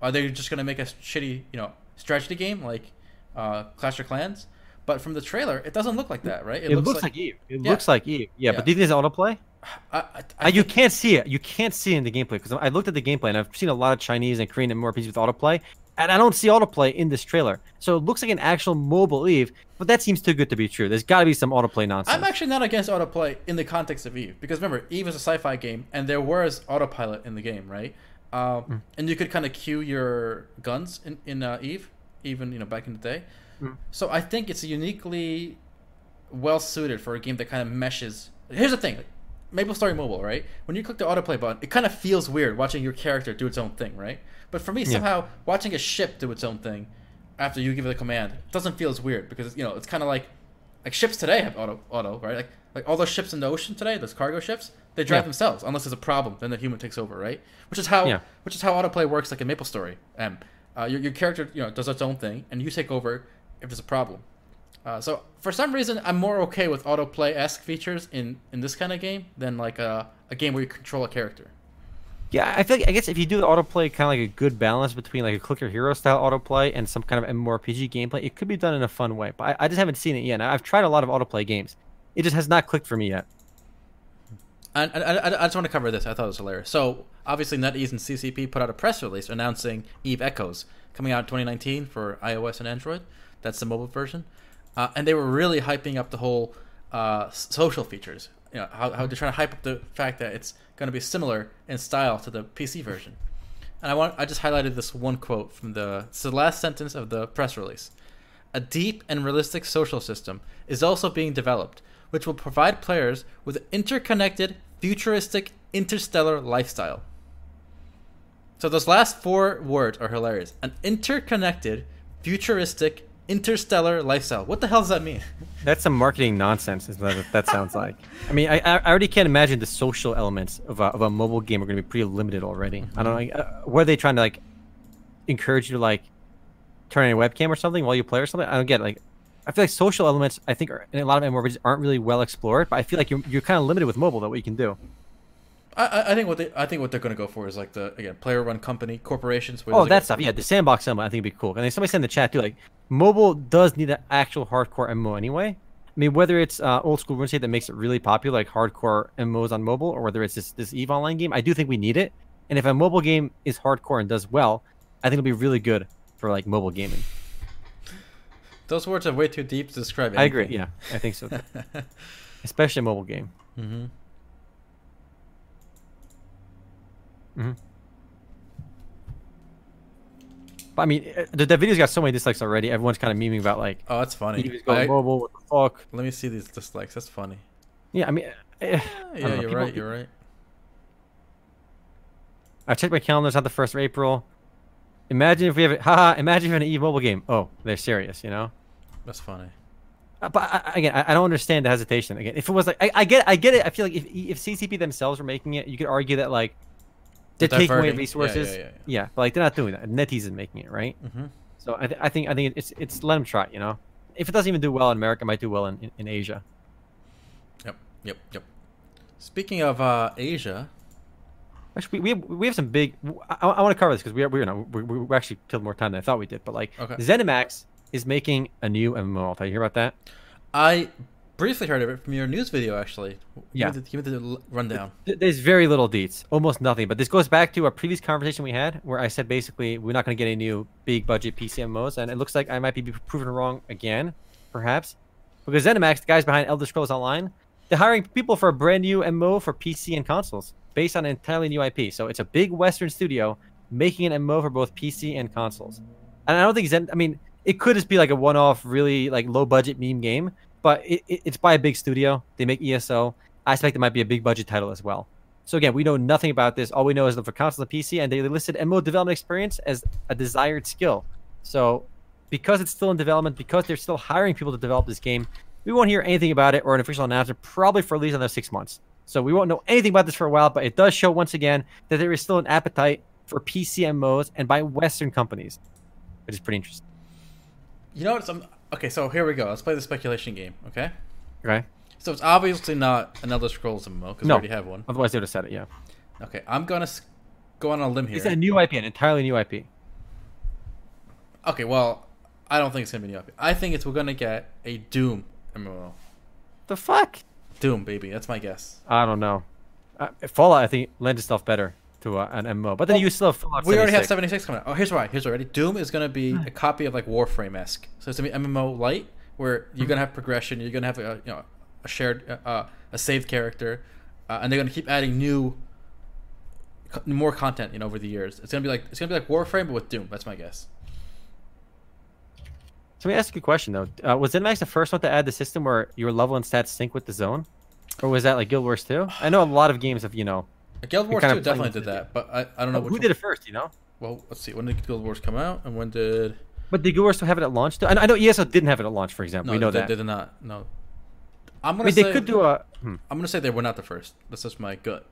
are they just going to make a shitty, you know, strategy game like uh, Clash of Clans? But from the trailer, it doesn't look like that, right? It, looks, like, Eve. It Yeah. looks like Eve. Yeah, Yeah. but do you think it's autoplay? I, I, Uh, I you think- can't see it. You can't see it in the gameplay because I looked at the gameplay and I've seen a lot of Chinese and Korean MMORPGs with autoplay, and I don't see autoplay in this trailer. So it looks like an actual mobile Eve, but that seems too good to be true. There's got to be some autoplay nonsense. I'm actually not against autoplay in the context of Eve because remember Eve is a sci-fi game and there was autopilot in the game, right? Um, Mm. And you could kind of cue your guns in in uh, Eve, even you know back in the day. Mm. So I think it's uniquely well suited for a game that kind of meshes. Here's the thing. Maple Story Mobile, right? When you click the autoplay button, it kind of feels weird watching your character do its own thing, right? But for me, Yeah. somehow watching a ship do its own thing after you give it a command doesn't feel as weird because you know it's kind of like like ships today have auto auto right like like all those ships in the ocean today those cargo ships they drive Yeah. themselves unless there's a problem then the human takes over right which is how Yeah. which is how autoplay works like in Maple Story um uh, your, your character you know does its own thing and you take over if there's a problem Uh, so for some reason, I'm more okay with autoplay esque features in in this kind of game than like a a game where you control a character. Yeah, I feel like I guess if you do the autoplay kind of like a good balance between like a clicker hero style autoplay and some kind of MMORPG gameplay, it could be done in a fun way. But I, I just haven't seen it yet. I've tried a lot of autoplay games. It just has not clicked for me yet. And, and, and I just want to cover this. I thought it was hilarious. So obviously, NetEase and CCP put out a press release announcing Eve Echoes coming out in 2019 for iOS and Android. That's the mobile version, uh, and they were really hyping up the whole uh, social features. You know how, how they're trying to hype up the fact that it's going to be similar in style to the PC version. And I want I just highlighted this one quote from the it's the last sentence of the press release. A deep and realistic social system is also being developed, which will provide players with an interconnected, futuristic, interstellar lifestyle. So those last four words are hilarious. An interconnected, futuristic, interstellar lifestyle. What the hell does that mean? That's some marketing nonsense. Is what that sounds like? I mean, I, I already can't imagine the social elements of a, of a mobile game are going to be pretty limited already. Mm-hmm. I don't know. Uh, what are they trying to like encourage you to like turn on a webcam or something while you play or something? I don't get it. Like, I feel like social elements, I think, are, in a lot of MMORPGs aren't really well explored. But I feel like you're you're kind of limited with mobile though. What you can do. I, I think what they I think what they're going to go for is like the again player run company corporations. oh, that stuff. Yeah, the sandbox element I think would be cool. And then somebody said in the chat too, like mobile does need an actual hardcore MMO anyway. I mean, whether it's uh, old school RuneScape that makes it really popular, like hardcore MMOs on mobile, or whether it's this this Eve Online game, I do think we need it. And if a mobile game is hardcore and does well, I think it'll be really good for like mobile gaming. Those words are way too deep to describe. Anything. I agree. Yeah, I think so. Especially a mobile game. Mm-hmm. Mm-hmm. But I mean, uh, the, the video's got so many dislikes already. Everyone's kind of memeing about like, oh, that's funny. He was going I, mobile. What the fuck? Let me see these dislikes. That's funny. Yeah, I mean, uh, yeah, you're People, right. You're right. I checked my calendar. It's not the first of April. Imagine if we have it. Haha. Imagine if we have an Eve mobile game. Oh, they're serious. You know. That's funny. Uh, but I, again, I, I, don't understand the hesitation. Again, if it was like, I, I get, I get it. I feel like if if CCP themselves were making it, you could argue that like they're taking away resources. Yeah, yeah, yeah, yeah, but like they're not doing that. NetEase is making it, right? Mm-hmm. So I, th- I think I think it's it's let them try. You know, if it doesn't even do well in America, it might do well in, in, in Asia. Yep, yep, yep. Speaking of uh, Asia, actually we, we have, we have some big. I, I want to cover this because we are we know we, we actually killed more time than I thought we did. But like okay. ZeniMax is making a new MMO. I'll you hear about that. I briefly heard of it from your news video, actually. Yeah. Give me the, give me the rundown. There's very little deets, almost nothing. But this goes back to a previous conversation we had where I said basically we're not going to get any new big budget PC PCMOs, and it looks like I might be proven wrong again, perhaps, because ZeniMax, the guys behind Elder Scrolls Online, they're hiring people for a brand new MMO for PC and consoles based on an entirely new IP. So it's a big Western studio making an MMO for both PC and consoles. And I don't think Zen. I mean, it could just be like a one-off, really like low-budget meme game but it, it, it's by a big studio. They make ESO. I expect it might be a big budget title as well. So again, we know nothing about this. All we know is that for console and PC, and they listed MMO development experience as a desired skill. So because it's still in development, because they're still hiring people to develop this game, we won't hear anything about it or an official announcement probably for at least another six months. So we won't know anything about this for a while, but it does show once again that there is still an appetite for PCMOs and by Western companies, which is pretty interesting. You know what? I'm, Okay, so here we go. Let's play the speculation game. Okay. Okay. So it's obviously not an Elder Scrolls MMO because no. we already have one. Otherwise, they would have said it. Yeah. Okay, I'm gonna go on a limb here. It's a new IP, an entirely new IP. Okay, well, I don't think it's gonna be new IP. I think it's we're gonna get a Doom MMO. The fuck? Doom, baby. That's my guess. I don't know. Uh, Fallout, I think, lends itself better to uh, an MMO. But then well, you still have Fallout. We already have 76 coming out. Oh, here's why. Here's already. Doom is going to be a copy of like Warframe esque. So it's going to be MMO light, where you're going to have progression. You're going to have a you know a shared uh, uh a saved character, uh, and they're going to keep adding new, more content. You know, over the years, it's going to be like it's going to be like Warframe, but with Doom. That's my guess. So let me ask you a question though. Uh, was ZeniMax the first one to add the system where your level and stats sync with the zone, or was that like Guild Wars 2? I know a lot of games have you know Guild Wars 2 definitely did that, but I, I don't know. Oh, who did it first, you know? Well, let's see. When did Guild Wars come out, and when did? But did Guild Wars still have it at launch? Too? I know ESO didn't have it at launch, for example. No, we know they, that. They did not. No. I'm gonna I mean, say, they could do a. Hmm. I'm gonna say they were not the first. That's just my gut.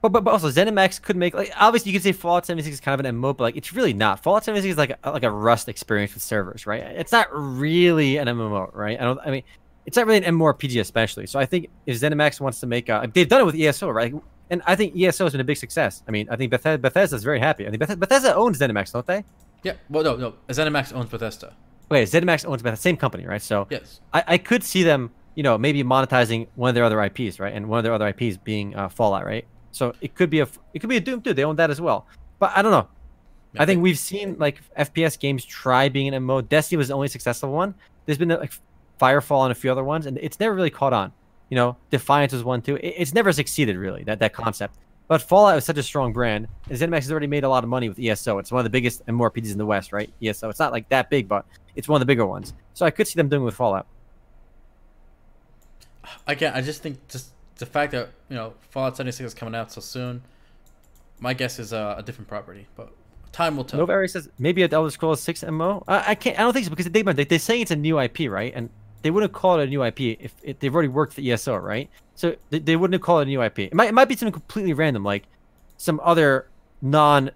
but but, but also ZeniMax could make like obviously you could say Fallout 76 is kind of an MMO, but like it's really not. Fallout 76 is like a, like a Rust experience with servers, right? It's not really an MMO, right? I don't. I mean, it's not really an MMORPG especially. So I think if ZeniMax wants to make a, they've done it with ESO, right? And I think ESO has been a big success. I mean, I think Bethesda, Bethesda's very happy. I think Bethesda, Bethesda owns ZeniMax, don't they? Yeah. Well, no, no. ZeniMax owns Bethesda. Wait, ZeniMax owns Bethesda, same company, right? So yes, I, I could see them, you know, maybe monetizing one of their other IPs, right? And one of their other IPs being uh, Fallout, right? So it could be a it could be a Doom too. They own that as well. But I don't know. I think we've seen like FPS games try being an MMO. Destiny was the only successful one. There's been like Firefall and a few other ones, and it's never really caught on. You know, Defiance was one too. it's never succeeded really that that concept. But Fallout is such a strong brand, and ZeniMax has already made a lot of money with ESO. It's one of the biggest and more MMORPGs in the West, right? ESO. It's not like that big, but it's one of the bigger ones. So I could see them doing with Fallout. Again, I just think just the fact that you know Fallout 76 is coming out so soon. My guess is uh, a different property, but time will tell. Nova says maybe a Elder Scrolls 6 MMO. I, I can't. I don't think so because they they, they're saying it's a new IP, right? And they wouldn't call it a new IP if, they've already worked the ESO, right? So they, they wouldn't call it a new IP. It might, it might be something completely random, like some other non,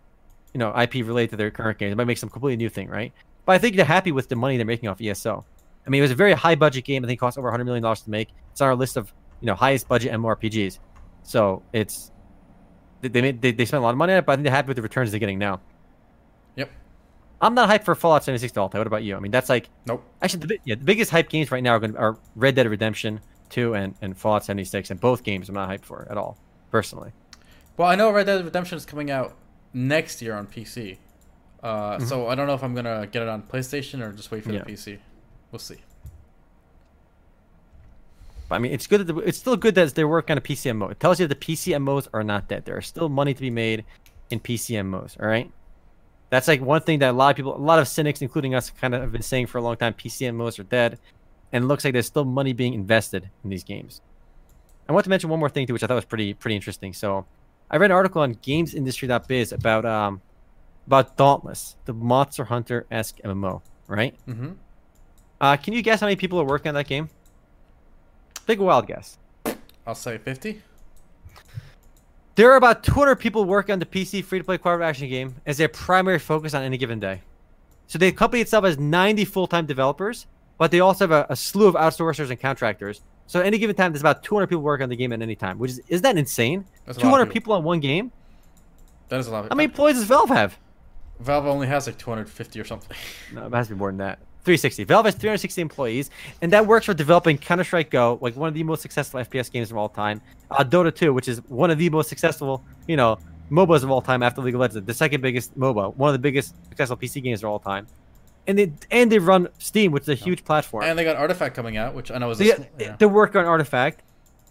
you know, IP related to their current game. It might make some completely new thing, right? But I think they're happy with the money they're making off ESO. I mean, it was a very high budget game. I think it cost over 100 million dollars to make. It's on our list of you know highest budget MMORPGs. So it's they made they, they spent a lot of money on it, but I think they're happy with the returns they're getting now. I'm not hyped for Fallout 76 to What about you? I mean, that's like nope. Actually, the, yeah, the biggest hype games right now are to, are Red Dead Redemption 2 and, and Fallout 76, and both games I'm not hyped for at all, personally. Well, I know Red Dead Redemption is coming out next year on PC, uh, mm-hmm. so I don't know if I'm gonna get it on PlayStation or just wait for yeah. the PC. We'll see. But, I mean, it's good. That the, it's still good that they're working on a PCMO. It tells you that the PCMOs are not dead. There are still money to be made in PCMOs. All right. That's like one thing that a lot of people, a lot of cynics, including us, kind of have been saying for a long time. PC PCMOs are dead, and it looks like there's still money being invested in these games. I want to mention one more thing too, which I thought was pretty pretty interesting. So, I read an article on GamesIndustry.biz about um about Dauntless, the Monster Hunter esque MMO, right? Mm-hmm. Uh, can you guess how many people are working on that game? Big wild guess. I'll say fifty. There are about 200 people working on the PC free-to-play cooperative action game as their primary focus on any given day. So the company itself has 90 full-time developers, but they also have a, a slew of outsourcers and contractors. So at any given time, there's about 200 people working on the game at any time, which is is that insane? 200 people. people on one game. That is a lot. How many employees does Valve have? Valve only has like 250 or something. No, it has to be more than that. 360. Valve has 360 employees, and that works for developing Counter Strike Go, like one of the most successful FPS games of all time. Uh, Dota 2, which is one of the most successful, you know, MOBAs of all time after League of Legends, the second biggest MOBA, one of the biggest successful PC games of all time. And they and they run Steam, which is a huge platform. And they got Artifact coming out, which I know is. They, a, yeah. they work on Artifact,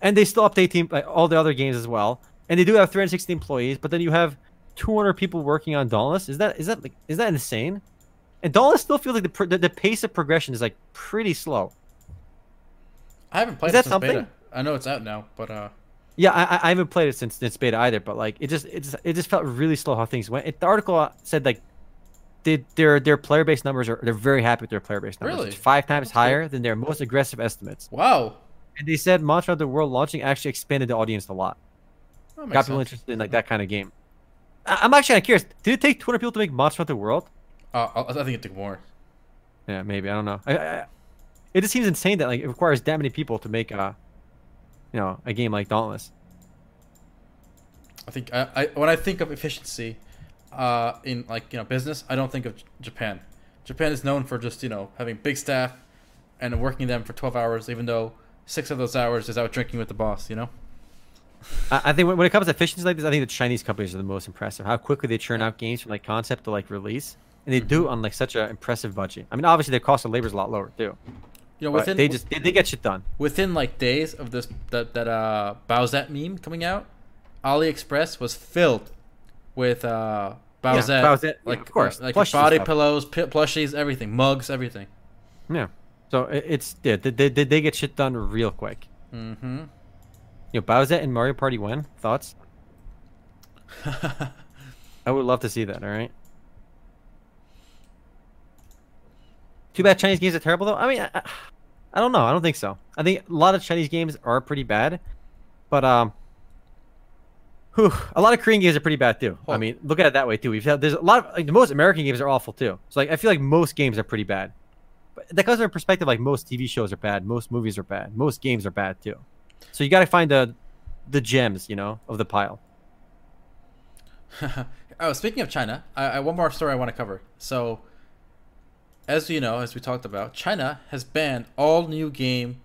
and they still update team like, all the other games as well. And they do have 360 employees, but then you have 200 people working on Dauntless. Is that is that like is that insane? And Dauntless still feels like the, the, the pace of progression is like pretty slow. I haven't played is that something? Beta. I know it's out now, but uh. Yeah, I, I haven't played it since it's beta either, but like it just it just it just felt really slow how things went. It, the article said like they, their their player base numbers are they're very happy with their player base numbers. Really? It's five times higher than their most aggressive estimates. Wow. And they said Monster Hunter World launching actually expanded the audience a lot. Got people sense. interested in like that kind of game. I, am actually kind of curious. Did it take 200 people to make Monster Hunter World? Uh, I think it took more. Yeah, maybe I don't know. I, I, it just seems insane that like it requires that many people to make a, you know, a game like Dauntless. I think I, I when I think of efficiency, uh, in like you know business, I don't think of Japan. Japan is known for just you know having big staff, and working them for twelve hours, even though six of those hours is out drinking with the boss. You know. I think when it comes to efficiency like this, I think the Chinese companies are the most impressive. How quickly they churn out games from like concept to like release and they do on like such an impressive budget. I mean, obviously their cost of labor is a lot lower too. You know, within they just they, they, get shit done within like days of this that that uh Bowsette meme coming out. AliExpress was filled with uh Bowsette, yeah, Bowsette like yeah, of course, like body pillows, p- plushies, everything, mugs, everything. Yeah, so it's yeah, they, they, they get shit done real quick. Mm-hmm. You know, Bowsette and Mario Party when thoughts? I would love to see that. All right. Too bad Chinese games are terrible though. I mean, I, I, don't know. I don't think so. I think a lot of Chinese games are pretty bad, but um, Whew, a lot of Korean games are pretty bad too. I Oh. mean, look at it that way too. We've had there's a lot of like the most American games are awful too. So like I feel like most games are pretty bad. But that comes from a perspective like most TV shows are bad, most movies are bad, most games are bad too. So you got to find the the gems, you know, of the pile. oh, speaking of China, I, I one more story I want to cover. So, as you know, as we talked about, China has banned all new game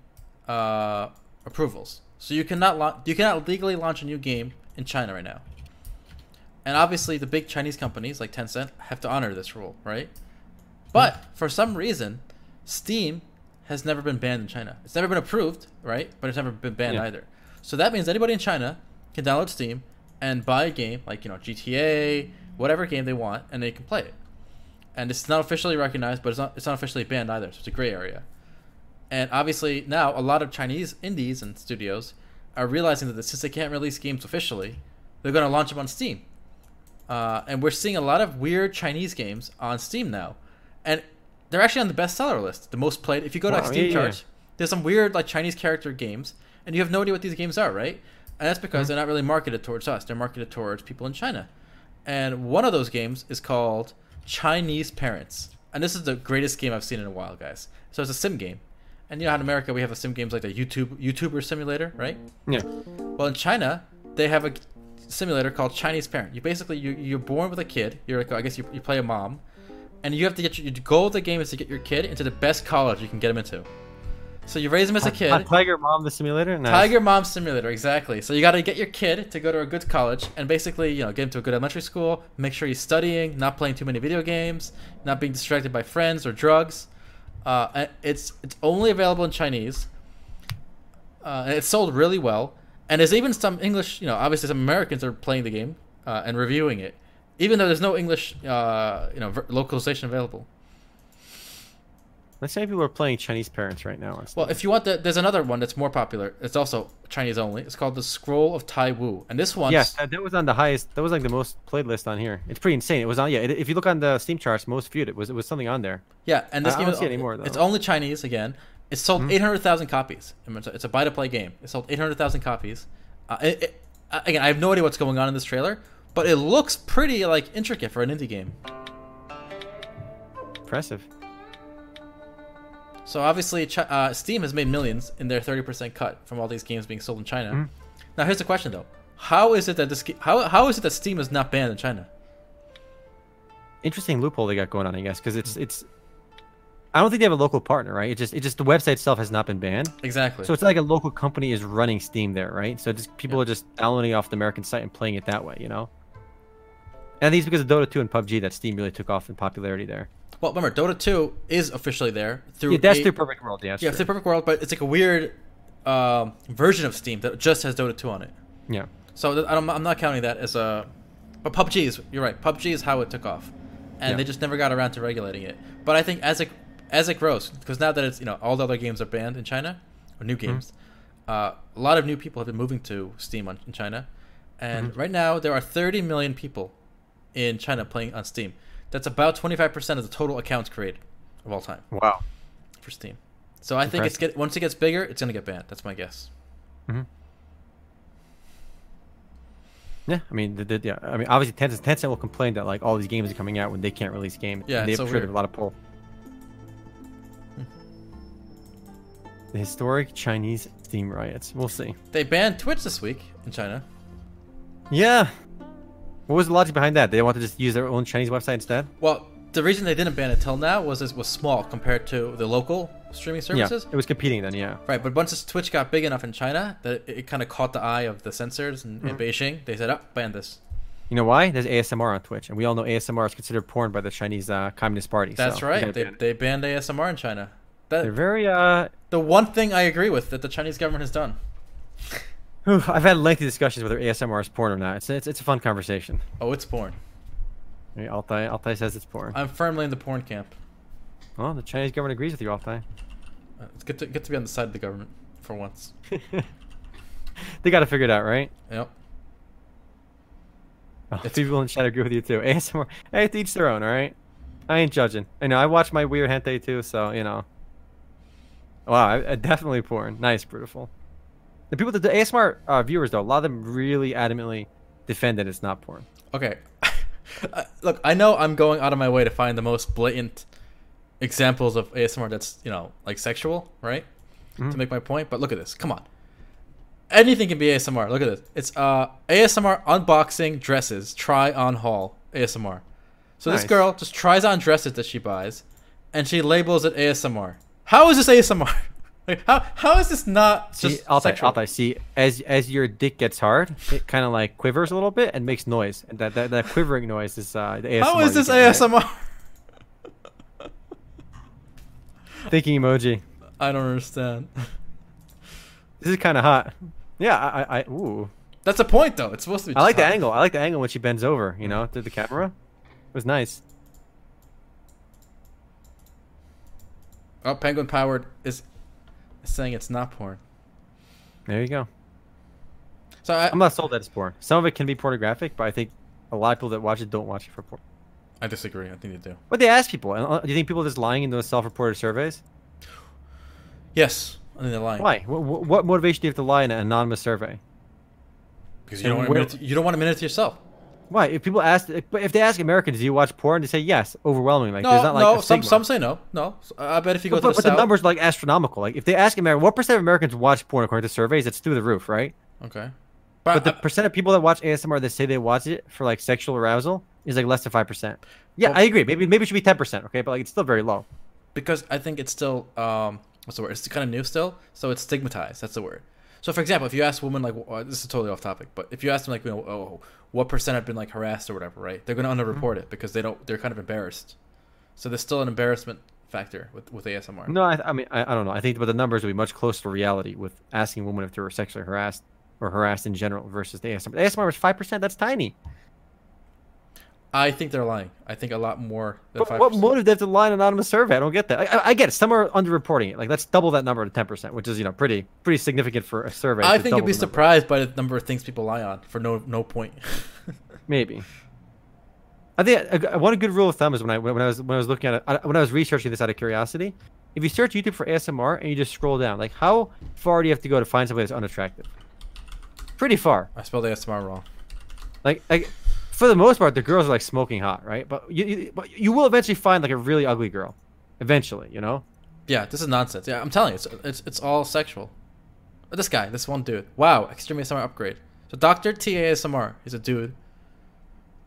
uh, approvals. So you cannot lau- you cannot legally launch a new game in China right now. And obviously, the big Chinese companies like Tencent have to honor this rule, right? But for some reason, Steam has never been banned in China. It's never been approved, right? But it's never been banned Yeah. either. So that means anybody in China can download Steam and buy a game like you know GTA, whatever game they want, and they can play it. And it's not officially recognized, but it's not it's not officially banned either. So it's a gray area. And obviously now a lot of Chinese indies and studios are realizing that since they can't release games officially, they're going to launch them on Steam. Uh, and we're seeing a lot of weird Chinese games on Steam now, and they're actually on the bestseller list, the most played. If you go to like, Steam yeah, yeah. charts, there's some weird like Chinese character games, and you have no idea what these games are, right? And that's because they're not really marketed towards us; they're marketed towards people in China. And one of those games is called Chinese Parents, and this is the greatest game I've seen in a while, guys. So it's a sim game, and you know how in America we have the sim games like the YouTube YouTuber Simulator, right? Yeah. Well, in China, they have a simulator called Chinese Parent. You basically you you're born with a kid. You're like I guess you, you play a mom, and you have to get your, your goal of the game is to get your kid into the best college you can get him into. So you raise him as a kid. Uh, Tiger Mom the simulator. Nice. Tiger Mom Simulator, exactly. So you got to get your kid to go to a good college and basically, you know, get him to a good elementary school. Make sure he's studying, not playing too many video games, not being distracted by friends or drugs. Uh, it's it's only available in Chinese. Uh, and it's sold really well. And there's even some English, you know, obviously some Americans are playing the game uh, and reviewing it, even though there's no English, uh, you know, localization available. Let's say people are playing Chinese parents right now. Well, if you want the, there's another one that's more popular. It's also Chinese only. It's called the Scroll of Tai Wu, and this one, Yes, that, that was on the highest. That was like the most played list on here. It's pretty insane. It was on. Yeah, it, if you look on the Steam charts, most viewed it was it was something on there. yeah, and this I- I game don't is see it anymore, it's though. Hmm? only Chinese again. It's sold 800,000 copies. It's a, buy to play game. It sold 800,000 copies. Uh, it, it, uh, again, I have no idea what's going on in this trailer, but it looks pretty like intricate for an indie game. Impressive. So obviously, uh, Steam has made millions in their 30% cut from all these games being sold in China. Hmm. Now, here's the question though: How is it that this how how is it that Steam is not banned in China? Interesting loophole they got going on, I guess, because it's it's. I don't think they have a local partner, right? It just it just the website itself has not been banned, Exactly. so it's like a local company is running Steam there, right? So just people Yeah. are just downloading off the American site and playing it that way, you know. And I think it's because of Dota 2 and PUBG that Steam really took off in popularity there. Well, remember, Dota 2 is officially there through Yeah, that's a- through Perfect World. Yeah, yeah, true. through Perfect World, but it's like a weird um, version of Steam that just has Dota 2 on it. yeah. So th- I'm, I'm not counting that as a. But PUBG is you're right. PUBG is how it took off, and Yeah. they just never got around to regulating it. But I think as it as it grows, because now that it's you know all the other games are banned in China, or new games, uh, a lot of new people have been moving to Steam on, in China, and right now there are 30 million people in China playing on Steam. That's about 25 percent of the total accounts created of all time Wow. for Steam. So I think it's Impressive. get once it gets bigger, it's gonna get banned. That's my guess. Mm-hmm. Yeah, I mean, the, the, yeah, I mean, obviously Tencent, Tencent will complain that like all these games are coming out when they can't release games. Yeah, they've it's so weird. a lot of pull. Mm-hmm. the historic Chinese Steam riots. We'll see. They banned Twitch this week in China. Yeah. What was the logic behind that? They want to just use their own Chinese website instead? Well, the reason they didn't ban it till now was it was small compared to the local streaming services. Yeah, it was competing then. Yeah. Right, but once Twitch got big enough in China that it, it kind of caught the eye of the censors in, Mm-hmm. in Beijing, they said, "Oh, ban this." You know why? There's ASMR on Twitch, and we all know ASMR is considered porn by the Chinese uh, Communist Party. That's so right. They, ban they banned ASMR in China. That They're very uh. the one thing I agree with that the Chinese government has done. Whew, I've had lengthy discussions whether ASMR is porn or not. It's it's, it's a fun conversation. Oh, it's porn. Mean, Altai Altai says it's porn. I'm firmly in the porn camp. well, the Chinese government agrees with you, Altai. Uh, It's good to get to be on the side of the government for once. they got to figure it out, right? Yep. Oh, It's- people in chat agree with you too. ASMR, hey, to each their own, all right. I ain't judging. I know I watch my weird hentai too, so you know. Wow, I, I definitely porn. Nice, beautiful. The people that the ASMR uh, viewers though, a lot of them really adamantly defend that it's not porn. Okay. Uh, Look, I know I'm going out of my way to find the most blatant examples of ASMR that's, you know, like sexual, right? To make my point, but look at this. Come on. Anything can be ASMR. Look at this. It's uh ASMR unboxing dresses, try on haul ASMR. So this girl just tries on dresses that she buys and she labels it ASMR. How is this ASMR? Like, how how is this not just see, Altai, sexual? Altai, see, as as your dick gets hard, it kind of like quivers a little bit and makes noise, and that that, that quivering noise is uh, the ASMR. How is this right? ASMR? Thinking emoji. I don't understand. This is kind of hot. Yeah, I, I, I ooh, That's a point though. It's supposed to be. I like the angle. I like the angle when she bends over. You know, to the camera. It was nice. Oh, Penguin Powered is saying it's not porn. There you go. So I, I'm not sold that it's porn. Some of it can be pornographic, but I think a lot of people that watch it don't watch it for porn. I disagree. I think they do. But they ask people. uh, Do you think people are just lying in those self-reported surveys? Yes, I think they're lying. Why? What, what motivation do you have to lie in an anonymous survey? Because you don't want to where- you don't want to admit it to yourself. Why? If people ask, if, but if they ask Americans, do you watch porn? They say yes, overwhelmingly. Like, No, there's not like no. Some some say no. No, I bet if you go But, to but, the but the numbers are like astronomical. Like if they ask American, what percent of Americans watch porn according to surveys? It's through the roof, right? Okay. But the I- percent of people that watch ASMR that say they watch it for like sexual arousal is like less than five percent. Yeah, Well- I agree. Maybe maybe it should be ten percent. Okay, but like it's still very low. because I think it's still um what's the word? It's kind of new still, so it's stigmatized. That's the word. So for example, if you ask a woman like uh, this is totally off topic, but if you ask them like you know oh what percent have been like harassed or whatever, right? They're gonna underreport it because they don't. They're kind of embarrassed. So there's still an embarrassment factor with with ASMR. No, I, I mean I, I don't know. I think but the numbers would be much closer to reality with asking women if they were sexually harassed or harassed in general versus the ASMR. The ASMR was five percent. That's tiny. I think they're lying. I think a lot more than But five. what motive they have to lie in an anonymous survey? I don't get that. I, I, I get it. Some are underreporting it. Like let's double that number to ten percent, which is you know pretty pretty significant for a survey. I think you'd be surprised by the number of things people lie on for no no point. Maybe. I think a- one good rule of thumb is when I when I was when I was looking at it when I was researching this out of curiosity, if you search YouTube for ASMR and you just scroll down, like how far do you have to go to find somebody that's unattractive? Pretty far. I spelled ASMR wrong. Like like for the most part, the girls are like smoking hot, right? But you, you but you will eventually find like a really ugly girl, eventually, you know. Yeah, this is nonsense. Yeah, I'm telling you, it's it's, it's all sexual. This guy, this one dude. Wow, extreme ASMR upgrade. So Doctor T A S M R, he's a dude.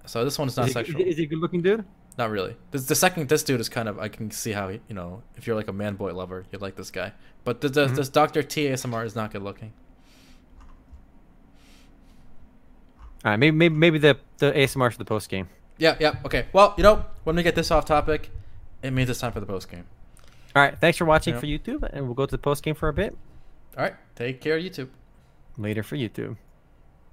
So this one's not Is he, sexual. is he a good looking dude? Not really. This the second. This dude is kind of. I can see how he, you know if you're like a man boy lover, you'd like this guy. But the, the, Mhm. this Doctor T A S M R is not good looking. All right, maybe maybe maybe the the ASMR for the post game. Yeah, yeah. Okay. Well, you know, when we get this off topic, it means it's time for the post game. All right, thanks for watching Yeah. for YouTube, and we'll go to the post game for a bit All right. Take care, YouTube. later for YouTube.